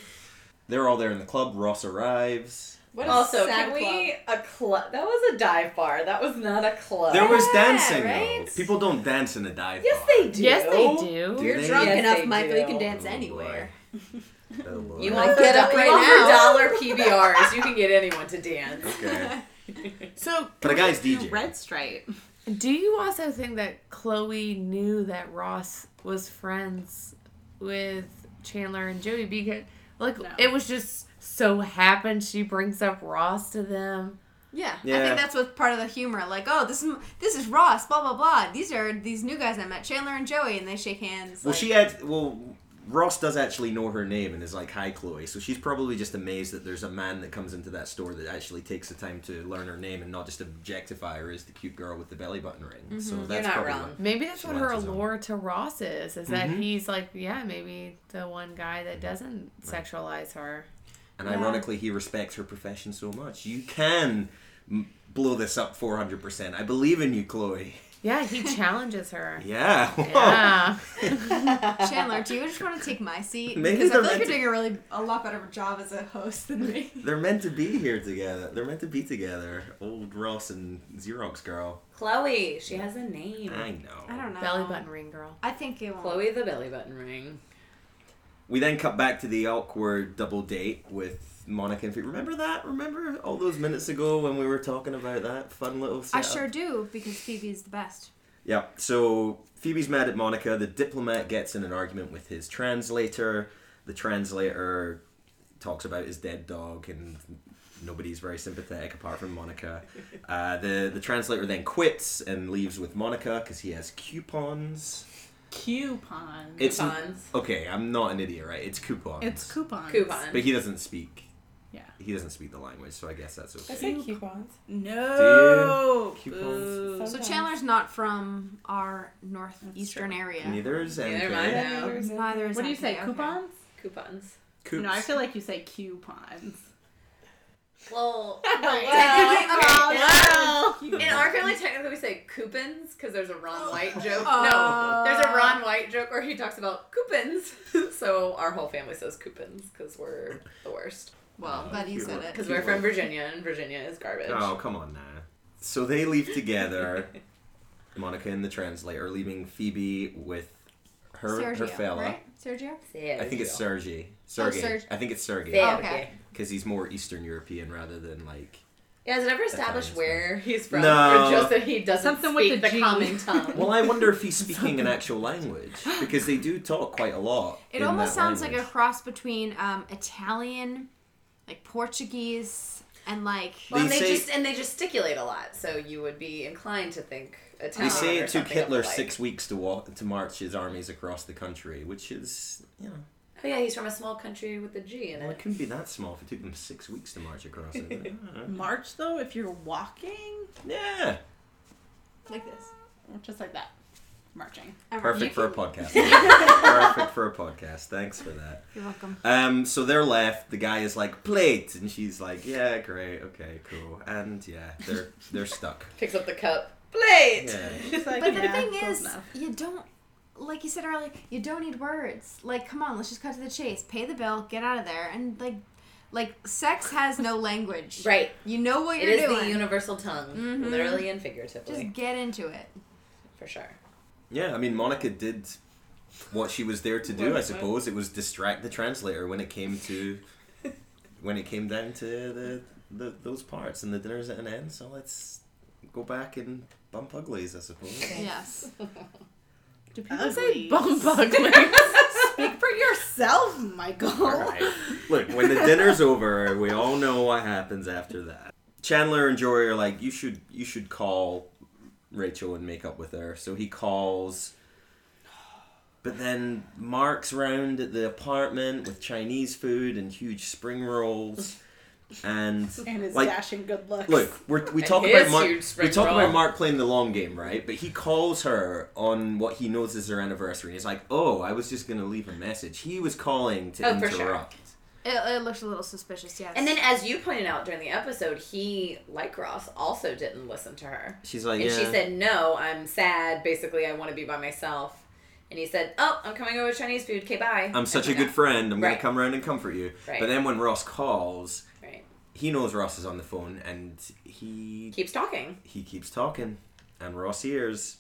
they're all there in the club. Ross arrives. What a Also, sad can we a club? That was a dive bar. That was not a club. There was Yeah, dancing right? though. People don't dance in a dive bar. Yes, bar. they do. Yes, they do. Do You're they? drunk Yes, enough, Michael. do. You can dance Oh, boy. Anywhere. Oh, boy. You Like, want get up right now. the dollar PBRs. You can get anyone to dance. Okay. So, But a guy's DJ. Red Stripe. Do you also think that Chloe knew that Ross was friends with Chandler and Joey because like No. it was just so happened she brings up Ross to them. Yeah. I think that's what's part of the humor. Like, oh, this is this is Ross. Blah blah blah. These are these new guys I met, Chandler and Joey, and they shake hands. Well, like- she had. Well, Ross does actually know her name and is like, "Hi, Chloe." So she's probably just amazed that there's a man that comes into that store that actually takes the time to learn her name and not just objectify her as the cute girl with the belly button ring. So that's not probably wrong. Maybe that's what her latches on. allure to Ross is, is that Mhm. he's like, yeah, maybe the one guy that doesn't sexualize her. And Yeah. ironically, he respects her profession so much. You can m- blow this up 400%. I believe in you, Chloe. Yeah, he challenges her. Yeah. Yeah. Chandler, do you just want to take my seat? Maybe because I feel like you're doing a really a lot better job as a host than me. They're meant to be here together. They're meant to be together. Old Ross and Xerox girl. Chloe, she has a name. I know. I don't know. Belly button ring girl. I think it won't. Chloe the belly button ring. We then cut back to the awkward double date with Monica and Phoebe. Remember that? Remember all those minutes ago when we were talking about that fun little I sure do because Phoebe's the best. Yeah, so Phoebe's mad at Monica. The diplomat gets in an argument with his translator. The translator talks about his dead dog, and nobody's very sympathetic apart from Monica. Uh, the the translator then quits and leaves with Monica because he has coupons. Coupons. It's Coupons. okay. I'm not an idiot, right? It's coupons. It's coupons. Coupon. but he doesn't speak. Yeah. He doesn't speak the language, so I guess that's okay. I say coupons. No. Do you? Boo. So Chandler's not from our northeastern area. Neither is Neither MK. am I. Neither is What do you MK, say? okay. Coupons? Coupons. Coops. No, I feel like you say coupons. Well, well, in our family, technically we say coupons because there's a Ron oh. White joke. Oh. no, there's a Ron White joke where he talks about coupons. so our whole family says coupons because we're the worst. Well, I'm glad you said it. Because we're from Virginia and Virginia is garbage. Oh, come on now. So they leave together, Monica and the translator, leaving Phoebe with her Sergio, her fella. right? Sergio? I think it's Sergey. Sergey. Serge. I think it's Sergey. Sergey. Oh, okay. Because he's more Eastern European rather than like. Yeah, is it ever established where he's from? No. Or just that he doesn't Something with speak the the, common tongue? Well, I wonder if he's speaking an actual language because they do talk quite a lot. It in almost that sounds like a cross between um, Italian, like Portuguese, and like. well, and They they say- just and they gesticulate a lot, so you would be inclined to think Italian. They say or it took Hitler like. six weeks to walk to march his armies across the country, which is you know Oh yeah, he's from a small country with a G in it. well, it it. couldn't be that small if it took them six weeks to march across it. March though, if you're walking, yeah, Like this. just like that, marching. I'm perfect for a podcast. perfect for a podcast. Thanks for that. You're welcome. Um, so they're left. The guy is like plate, and she's like, yeah, great, okay, cool, and yeah, they're they're stuck. Picks up the cup. Plate. Yeah. She's like, But the thing is, enough. you don't, like you said earlier, you don't need words. Like, come on, let's just cut to the chase. Pay the bill, get out of there, and like, like sex has no language. Right. You know what It you're is doing. the universal tongue, Mhm. literally and figuratively, just get into it. for sure. Yeah, I mean, Monica did what she was there to do. I suppose it was distract the translator when it came to when it came down to the, the those parts, and the dinner's at an end. So let's go back and bump uglies, I suppose. Yes. Do people Say bum bug. Speak for yourself, Michael. All right. Look, when the dinner's over, we all know what happens after that. Chandler and Joey are like, you should you should call Rachel and make up with her. So he calls. But then Mark's round at the apartment with Chinese food and huge spring rolls. And And his Like, dashing good looks. look, we're, we talk about Mark. We talk roll. about Mark playing the long game, right? But he calls her on what he knows is her anniversary. He's like, "Oh, I was just gonna leave a message." He was calling to Oh, for sure. interrupt. It, it looks a little suspicious, yes. And then, as you pointed out during the episode, he, like Ross, also didn't listen to her. She's like, And "Yeah." she said, No, I'm sad. Basically, I want to be by myself. And he said, Oh, I'm coming over with Chinese food. Okay, bye. I'm such a good hung friend. I'm Right. gonna come around and comfort you. Right. But then when Ross calls. Right. he knows Ross is on the phone, and he Keeps talking. he keeps talking, and Ross hears,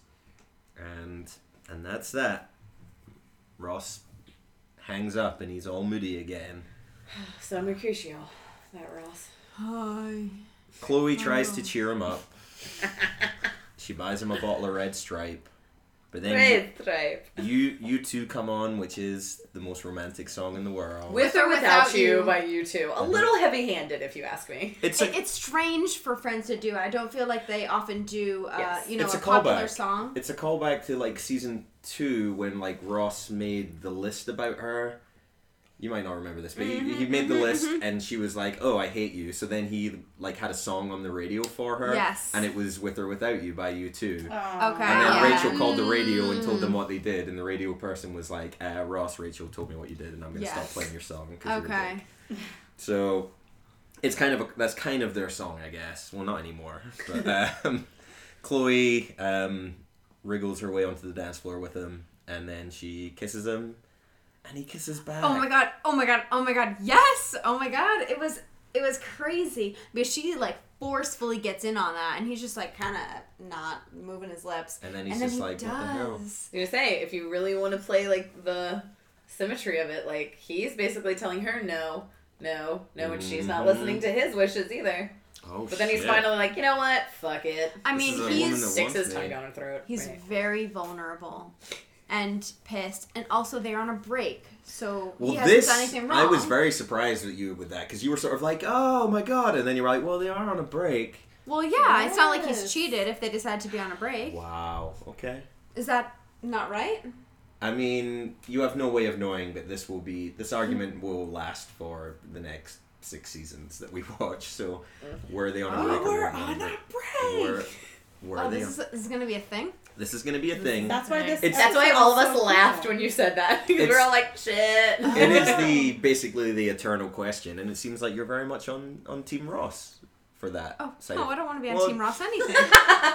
and and that's that. Ross hangs up, and he's all moody again. So Mercutio, that Ross. Hi. Chloe tries to cheer him up. she buys him a bottle of Red Stripe, but then Right, right. you U2 come on, which is the most romantic song in the world. With or without, you, You. by U2. A little heavy handed, if you ask me. it's It, it's strange for Friends to do. I don't feel like they often do, uh, Yes. you know, It's a, a popular callback. song. It's a callback to like season two when like Ross made the list about her. You might not remember this, but he, he Mhm, made the mhm, list mhm. and she was like, "Oh, I hate you." So then he like had a song on the radio for her. Yes. And it was "With or Without You" by U2. Aw. Okay. And then Yeah. Rachel called the radio and told them Mm. what they did, and the radio person was like, uh, "Ross, Rachel told me what you did, and I'm gonna stop playing your song." Okay. So it's kind of a, that's kind of their song, I guess. Well, not anymore. But um, Chloe um, wriggles her way onto the dance floor with him, and then she kisses him, and he kisses back. Oh my god! Oh my god! Oh my god! Yes! Oh my god! It was it was crazy because she like forcefully gets in on that, and he's just like kind of not moving his lips. And then he's and then just he like, does. what the hell? I was gonna say, if you really want to play like the symmetry of it, like he's basically telling her no, no, no, and she's not Mhm. listening to his wishes either. Oh But then he's shit. finally like, you know what? Fuck it. I mean, is a woman he's that Sticks wants his tongue down her throat. he's Right. very vulnerable and pissed, and also they're on a break, so Well, he hasn't this done anything wrong. I was very surprised with you with that because you were sort of like, "Oh my god," and then you were like, "Well, they are on a break." well, yeah. It's not like he's cheated if they decide to be on a break. Wow. Okay. Is that not right? I mean, you have no way of knowing but this will be this argument will last for the next six seasons that we watch. So, were they on a oh, break? or we're weren't on a break? Break. Were, were Oh, they? this On, is, this is gonna be a thing. this is going to be a thing. That's why this. It's- That's why all of us so laughed cool. when you said that. we It's- were all like, shit. it is the basically the eternal question, and it seems like you're very much on on Team Ross for that. Oh side no, oh, I don't want to be on Well- Team Ross anything.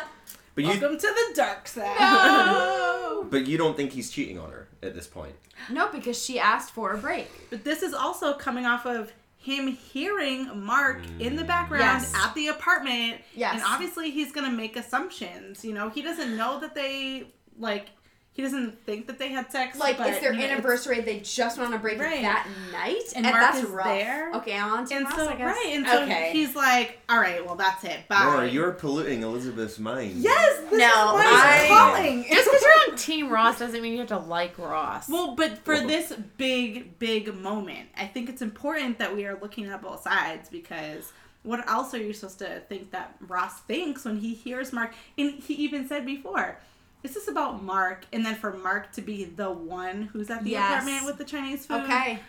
But you Welcome to the dark side. no, but you don't think he's cheating on her at this point. no, because she asked for a break. But this is also coming off of him hearing Mark in the background Yes. at the apartment. Yes. And obviously he's going to make assumptions. You know, he doesn't know that they, like, he doesn't think that they had sex. Like but, it's their you know, anniversary, they just went on a break Right. that night, And and, Mark that's is rough. there. Okay, I'm on Team And Ross, so, I guess. right. And so Okay. he's like, all right, well, that's it. Bye. Laura, you're polluting Elizabeth's mind. Yes, this No, is why I- he's calling. Just because you're on Team Ross doesn't mean you have to like Ross. Well, but for Well- this big, big moment, I think it's important that we are looking at both sides because what else are you supposed to think that Ross thinks when he hears Mark? And he even said before, this about Mark, and then for Mark to be the one who's at the Yes. apartment with the Chinese food. Okay.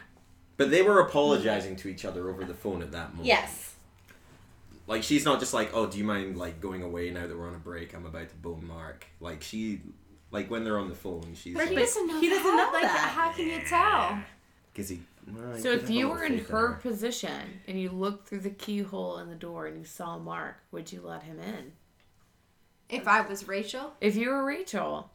But they were apologizing to each other over the phone at that moment. yes. Like she's not just like, "Oh, do you mind like going away now that we're on a break? I'm about to bone Mark." Like she like when they're on the phone, she's But he like, doesn't know he doesn't that. know like, that. How can you tell? "Cuz he well, So if you were in faith her position and you looked through the keyhole in the door and you saw Mark, would you let him in? If I was Rachel, If you were Rachel.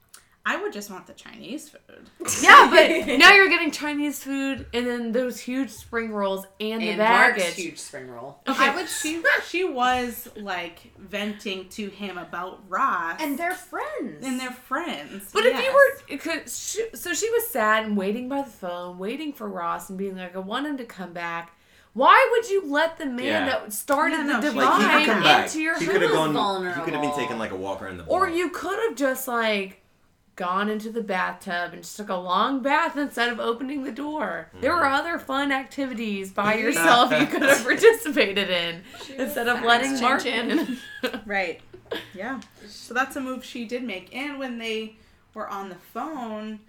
I would just want the Chinese food. Yeah, but now you're getting Chinese food and then those huge spring rolls and, the And Mark's baggage. huge spring roll. I would. She she was like venting to him about Ross and they're friends. and they're friends. But if Yes. you were, it could, she, so she was sad and waiting by the phone, waiting for Ross and being like, I want him to come back. Why would you let the man Yeah. that started Yeah, no, the she- Like he divide could come back. into your He house? could have was gone. He could have been vulnerable. taking like a walk around the block. Or you could have just like gone into the bathtub and just took a long bath instead of opening the door. There were mm-hmm. other fun activities by yourself you could have participated in instead of letting Chin Mark in. Right. Yeah. So that's a move she did make. And when they were on the phone,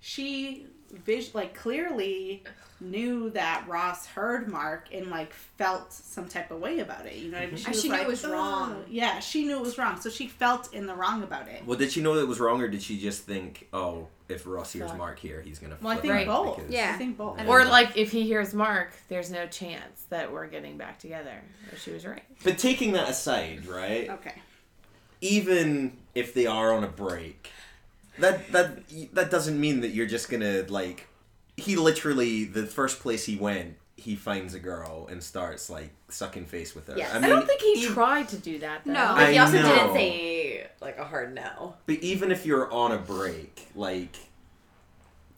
she vis- like clearly knew that Ross heard Mark and like felt some type of way about it. You know what I mean? Mm-hmm. And she knew it was "Oh." wrong. Yeah, she knew it was wrong. So she felt in the wrong about it. Well, did she know that it was wrong, or did she just think, "Oh, if Ross hears Fuck. Mark here, he's gonna"? Well, I flip think Right. both. because- Yeah. I think both. And- or like if he hears Mark, there's no chance that we're getting back together. She was right. But taking that aside, right? Okay. even if they are on a break, that that that doesn't mean that you're just gonna like. He literally the first place he went, he finds a girl and starts like sucking face with her. Yes. I I, don't think he e- tried to do that though. No. But he I also know. didn't say like a hard no. But even if you're on a break, like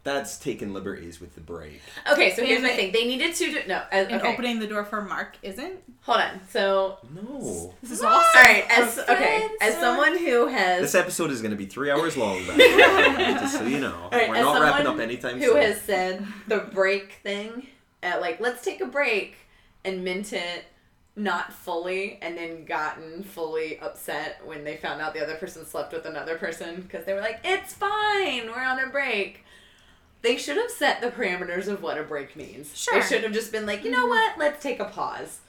that's taking liberties with the break. Okay, so here's my thing. They needed to do no. As, And okay, opening the door for Mark isn't. hold on. So No, This is all awesome. right, as okay, as someone who has this episode is gonna be three hours long. Just so you know, right, we're not wrapping up anytime soon. who soon. has said the break thing, uh, like let's take a break, and meant it not fully, and then gotten fully upset when they found out the other person slept with another person because they were like, "It's fine, we're on a break." They should have set the parameters of what a break means. Sure. They should have just been like, you know mm-hmm. what, let's take a pause,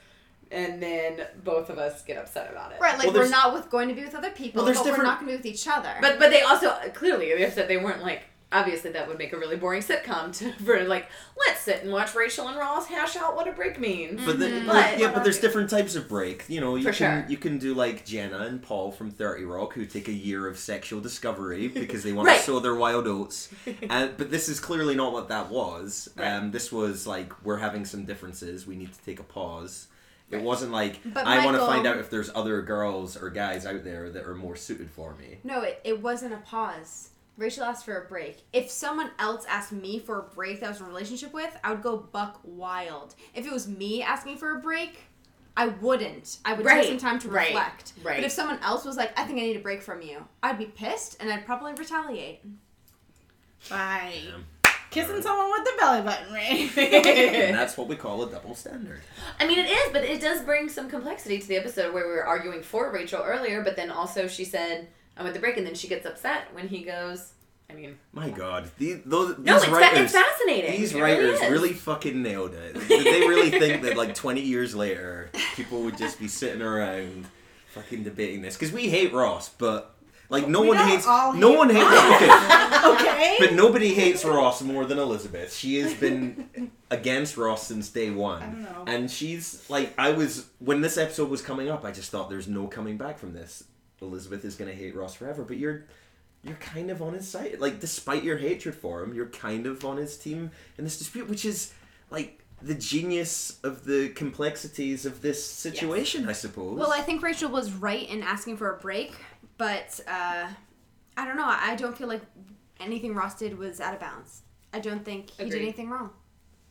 and then both of us get upset about it. right, like Well, we're there's- not with going to be with other people, Well, there's but we're different- not going to be with each other. But but they also clearly they said they weren't like obviously that would make a really boring sitcom to for like let's sit and watch Rachel and Ross hash out what a break means. But, the, Mhm. but- But- yeah, but there's different types of break. You know, you For can sure. you can do like Jenna and Paul from Thirty Rock, who take a year of sexual discovery because they want Right. to sow their wild oats. and but this is clearly not what that was. Right. Um, this was like we're having some differences. We need to take a pause. It wasn't like But I want to find out if there's other girls or guys out there that are more suited for me. No, it, it wasn't a pause. Rachel asked for a break. If someone else asked me for a break that I was in a relationship with, I would go buck wild. If it was me asking for a break, I wouldn't. I would Right, take some time to right, reflect. right. But if someone else was like, I think I need a break from you, I'd be pissed and I'd probably retaliate. By Yeah. kissing someone with the belly button ring. and that's what we call a double standard. I mean, it is, but it does bring some complexity to the episode where we were arguing for Rachel earlier, but then also she said, I'm at the break, and then she gets upset when he goes, I mean, My God, these those no, these it's, fa- writers. it's fascinating. These It writers is. really fucking nailed it. Did they really think that like 20 years later, people would just be sitting around fucking debating this? Because we hate Ross, but like no We one hates all no hate one hates okay, okay. but nobody hates Ross more than Elizabeth. She has been against Ross since day I one. don't know. And she's like, I was when this episode was coming up, I just thought there's no coming back from this. Elizabeth is gonna hate Ross forever, but you're you're kind of on his side. Like, despite your hatred for him, you're kind of on his team in this dispute, which is like the genius of the complexities of this situation, I suppose. Well, I think Rachel was right in asking for a break, but uh, I don't know. I don't feel like anything Ross did was out of bounds. I don't think he did anything wrong.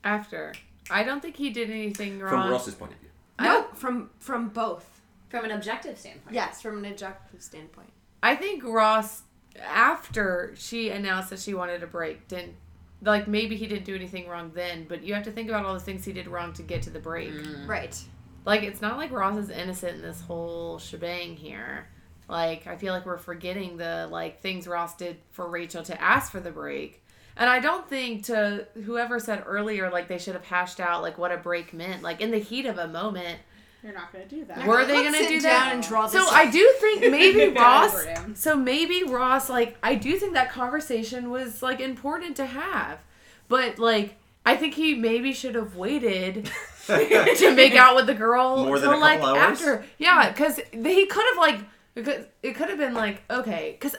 After. I don't think he did anything wrong. from Ross's point of view. No, don't- from from both. From an objective standpoint. Yes, from an objective standpoint. I think Ross, after she announced that she wanted a break, didn't like maybe he didn't do anything wrong then, but you have to think about all the things he did wrong to get to the break. Mm. Right. Like it's not like Ross is innocent in this whole shebang here. Like I feel like we're forgetting the like things Ross did for Rachel to ask for the break. And I don't think to whoever said earlier like they should have hashed out like what a break meant. Like in the heat of a moment, You're not gonna do that. Were they gonna sit do down that? and draw So I do think maybe Ross. So maybe Ross, like, I do think that conversation was like important to have, but like, I think he maybe should have waited to make out with the girl More than till, a like hours? after. Yeah, because he could have like because it could have been like okay, because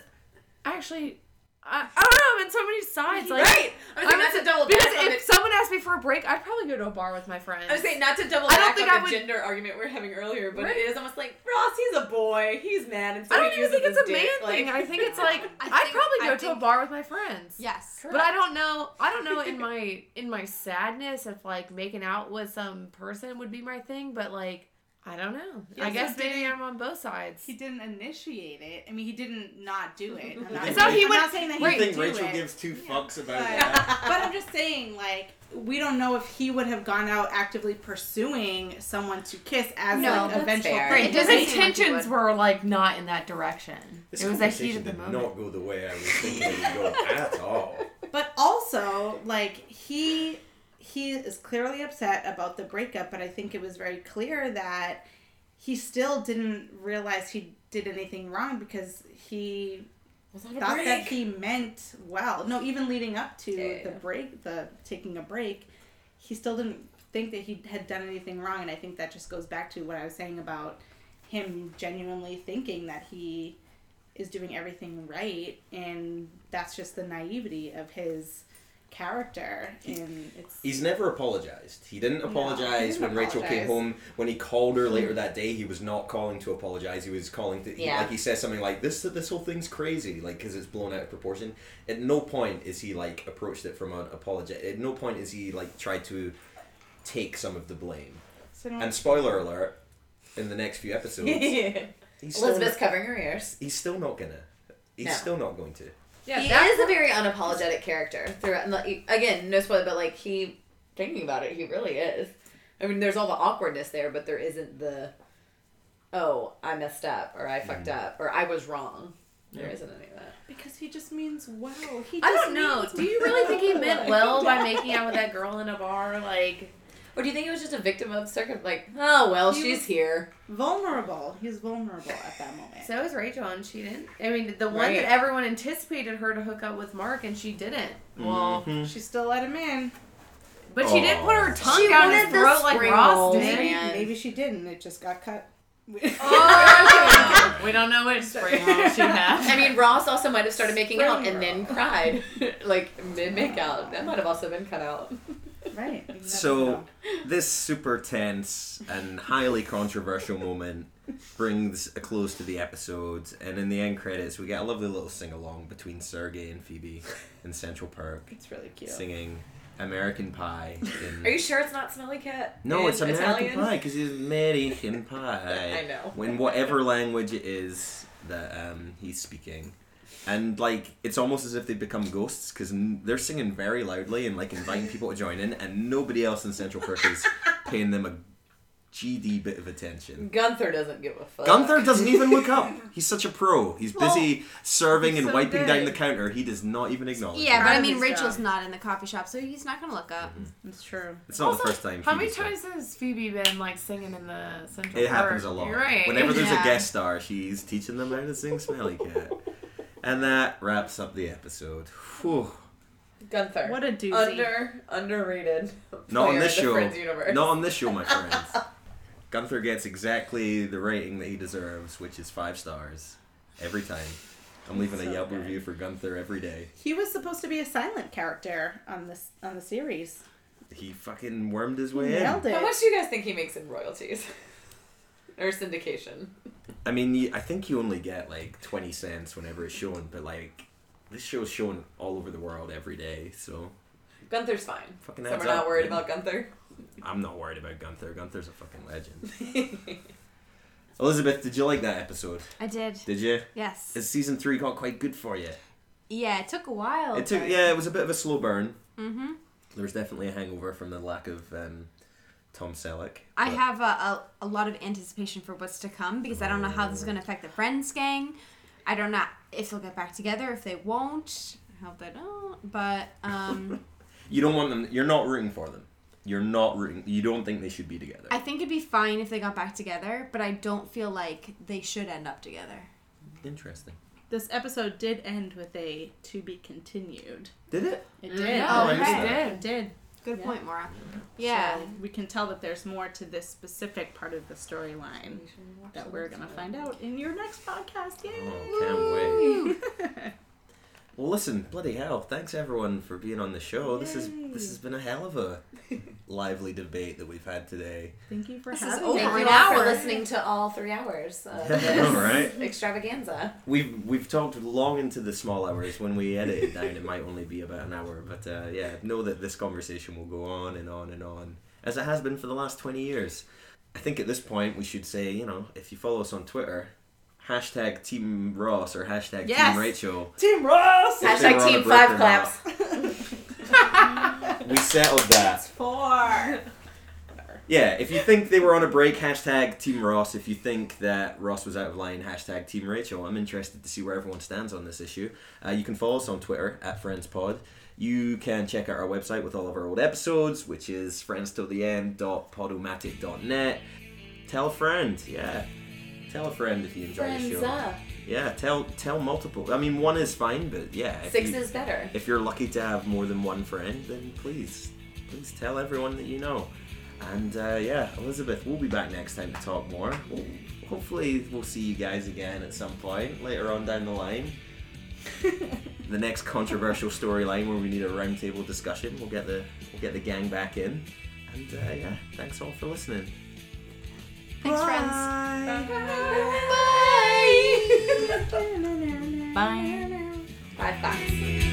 actually. I, I don't know. I'm in so many sides. Like, right. I was saying, not to double because back on if the, someone asked me for a break, I'd probably go to a bar with my friends. I was saying not to double I don't back think on I the would- gender argument we were having earlier, but Right. it is almost like Ross. He's a boy. He's mad, and so I don't even think it's a man dick, thing. like- I think it's like I I'd think- probably I go to a bar with my friends. Yes. But I don't know. I don't know in my in my sadness if like making out with some person would be my thing. But like I don't know. I guess it maybe. I'm on both sides. He didn't initiate it. I mean, he didn't not do it. I'm not, that saying- he I'm would- not saying that he You Wait, think didn't do Rachel it. gives two fucks about But, that? but I'm just saying, like, we don't know if he would have gone out actively pursuing someone to kiss as No, like that's eventual fair. break. It His doesn't like intentions were like not in that direction. This it was a heat conversation of the did moment. not go the way I was thinking it would go at all. But also, like he he is clearly upset about the breakup, but I think it was very clear that he still didn't realize he did anything wrong because he Was on a thought that he meant well. No, even leading up to Yeah, the yeah. break, the taking a break, he still didn't think that he had done anything wrong, and I think that just goes back to what I was saying about him genuinely thinking that he is doing everything right, and that's just the naivety of his character, and it's He's never apologized. He didn't No, apologize he when didn't Rachel came home. When he called her later mm-hmm. that day, he was not calling to apologize. He was calling to he, like he says something like this. This whole thing's crazy, like because it's blown out of proportion. At no point is he like approached it from an apology. At no point is he like tried to take some of the blame. so And spoiler alert, in the next few episodes, he's Elizabeth's not, covering her ears. he's still not gonna. He's No. still not going to. Yeah, he that is a very unapologetic character throughout. Again, no spoiler, but like he, thinking about it, he really is. I mean, there's all the awkwardness there, but there isn't the, oh, I messed up, or I fucked mm-hmm. up, or I was wrong. There Yeah. not any of that. because he just means well. He I just don't know. means Do you really think he meant well by making out with that girl in a bar? Like, Or do you think it was just a victim of circum? Like, oh well, He she's here. Vulnerable. He's vulnerable at that moment. So is Rachel, and she didn't. I mean, the one Right. that everyone anticipated her to hook up with Mark, and she didn't. Well, Mhm. she still let him in. but she didn't put her tongue She down his throat like Ross did. Maybe, maybe she didn't. It just got cut. Oh, we don't know which spring roll she had. I mean, Ross also might have started making out Spring and then cried, like mid make out. That might have also been cut out. Right. you So this super tense and highly controversial moment brings a close to the episode, and in the end credits, we get a lovely little sing along between Sergey and Phoebe in Central Park, it's really cute. singing "American Pie." In... Are you sure it's not Smelly Cat? No, it's American Italian? Pie because it's American Pie. I know. In whatever language it is that um, he's speaking. And like it's almost as if they become ghosts because they're singing very loudly and like inviting people to join in, and nobody else in Central Park is paying them a GD bit of attention. Gunther doesn't give a fuck. Gunther doesn't even look up. He's such a pro. He's Well, busy serving he's and so wiping down the counter. He does not even acknowledge. Yeah, it. but I mean, Rachel's job. not in the coffee shop, so he's not gonna look up. It's true. It's not Also, the first time. How many Phoebe's done times has Phoebe been like singing in the Central It Park? happens a lot. You're right. Whenever there's Yeah. a guest star, she's teaching them how to sing Smelly Cat. And that wraps up the episode. Whew. Gunther. What a doozy. Under underrated. Not on this the show. Not on this show, my friends. Gunther gets exactly the rating that he deserves, which is five stars every time. I'm leaving a Yelp good. review for Gunther every day. He was supposed to be a silent character on this on the series. He fucking wormed his He way in. nailed it. How much do you guys think he makes in royalties? or syndication? I mean, I think you only get like 20 cents whenever it's shown, but like, this show's shown all over the world every day, so Gunther's fine. fucking So we're not up, worried man. about Gunther. I'm not worried about Gunther. Gunther's a fucking legend. Elizabeth, did you like that episode? I did. Did you? Yes. Is season three got quite good for you? Yeah, it took a while. It took, yeah, it was a bit of a slow burn. Mm-hmm. There was definitely a hangover from the lack of um, Tom Selleck. I have a, a, a lot of anticipation for what's to come because I don't know how this is going to affect the Friends gang. I don't know if they'll get back together, if they won't. I hope they don't. But um, You don't want them. You're not rooting for them. You're not rooting. You don't think they should be together. I think it'd be fine if they got back together, but I don't feel like they should end up together. Interesting. This episode did end with a to be continued. Did it? It did. yeah, Oh, I okay. missed it that. It did. Good Yeah. point, Maura. Yeah. So we can tell that there's more to this specific part of the storyline that we're gonna find out in your next podcast. Oh, Yay! Oh, can't wait. Well, listen, bloody hell! Thanks everyone for being on the show. This is this has been a hell of a lively debate that we've had today. Thank you for This is having over me. Thank an you all for hour. listening to all three hours of this all right. extravaganza. We've we've talked long into the small hours. When we edit it down, it might only be about an hour. But uh, yeah, know that this conversation will go on and on and on, as it has been for the last twenty years. I think at this point we should say, you know, if you follow us on Twitter, hashtag Team Ross or hashtag Yes. Team Rachel. Team Ross. If they were Hashtag team five claps. We settled that. Four. Yeah, if you think they were on a break, hashtag Team Ross. If you think that Ross was out of line, hashtag Team Rachel. I'm interested to see where everyone stands on this issue. Uh, you can follow us on Twitter at FriendsPod. You can check out our website with all of our old episodes, which is friendstilltheend.podomatic.net. Tell a friend, yeah. Tell a friend if you enjoy the show. up. Yeah, tell tell multiple. I mean, one is fine, but yeah. if Six you- is better. if you're lucky to have more than one friend, then please, please tell everyone that you know. And uh, yeah, Elizabeth, we'll be back next time to talk more. We'll, hopefully, we'll see you guys again at some point later on down the line. the next controversial storyline where we need a roundtable discussion. We'll get the we'll get the gang back in. And uh, yeah, thanks all for listening. Thanks, Bye. friends. Bye. Bye. Bye. Bye. Bye. Bye. Bye.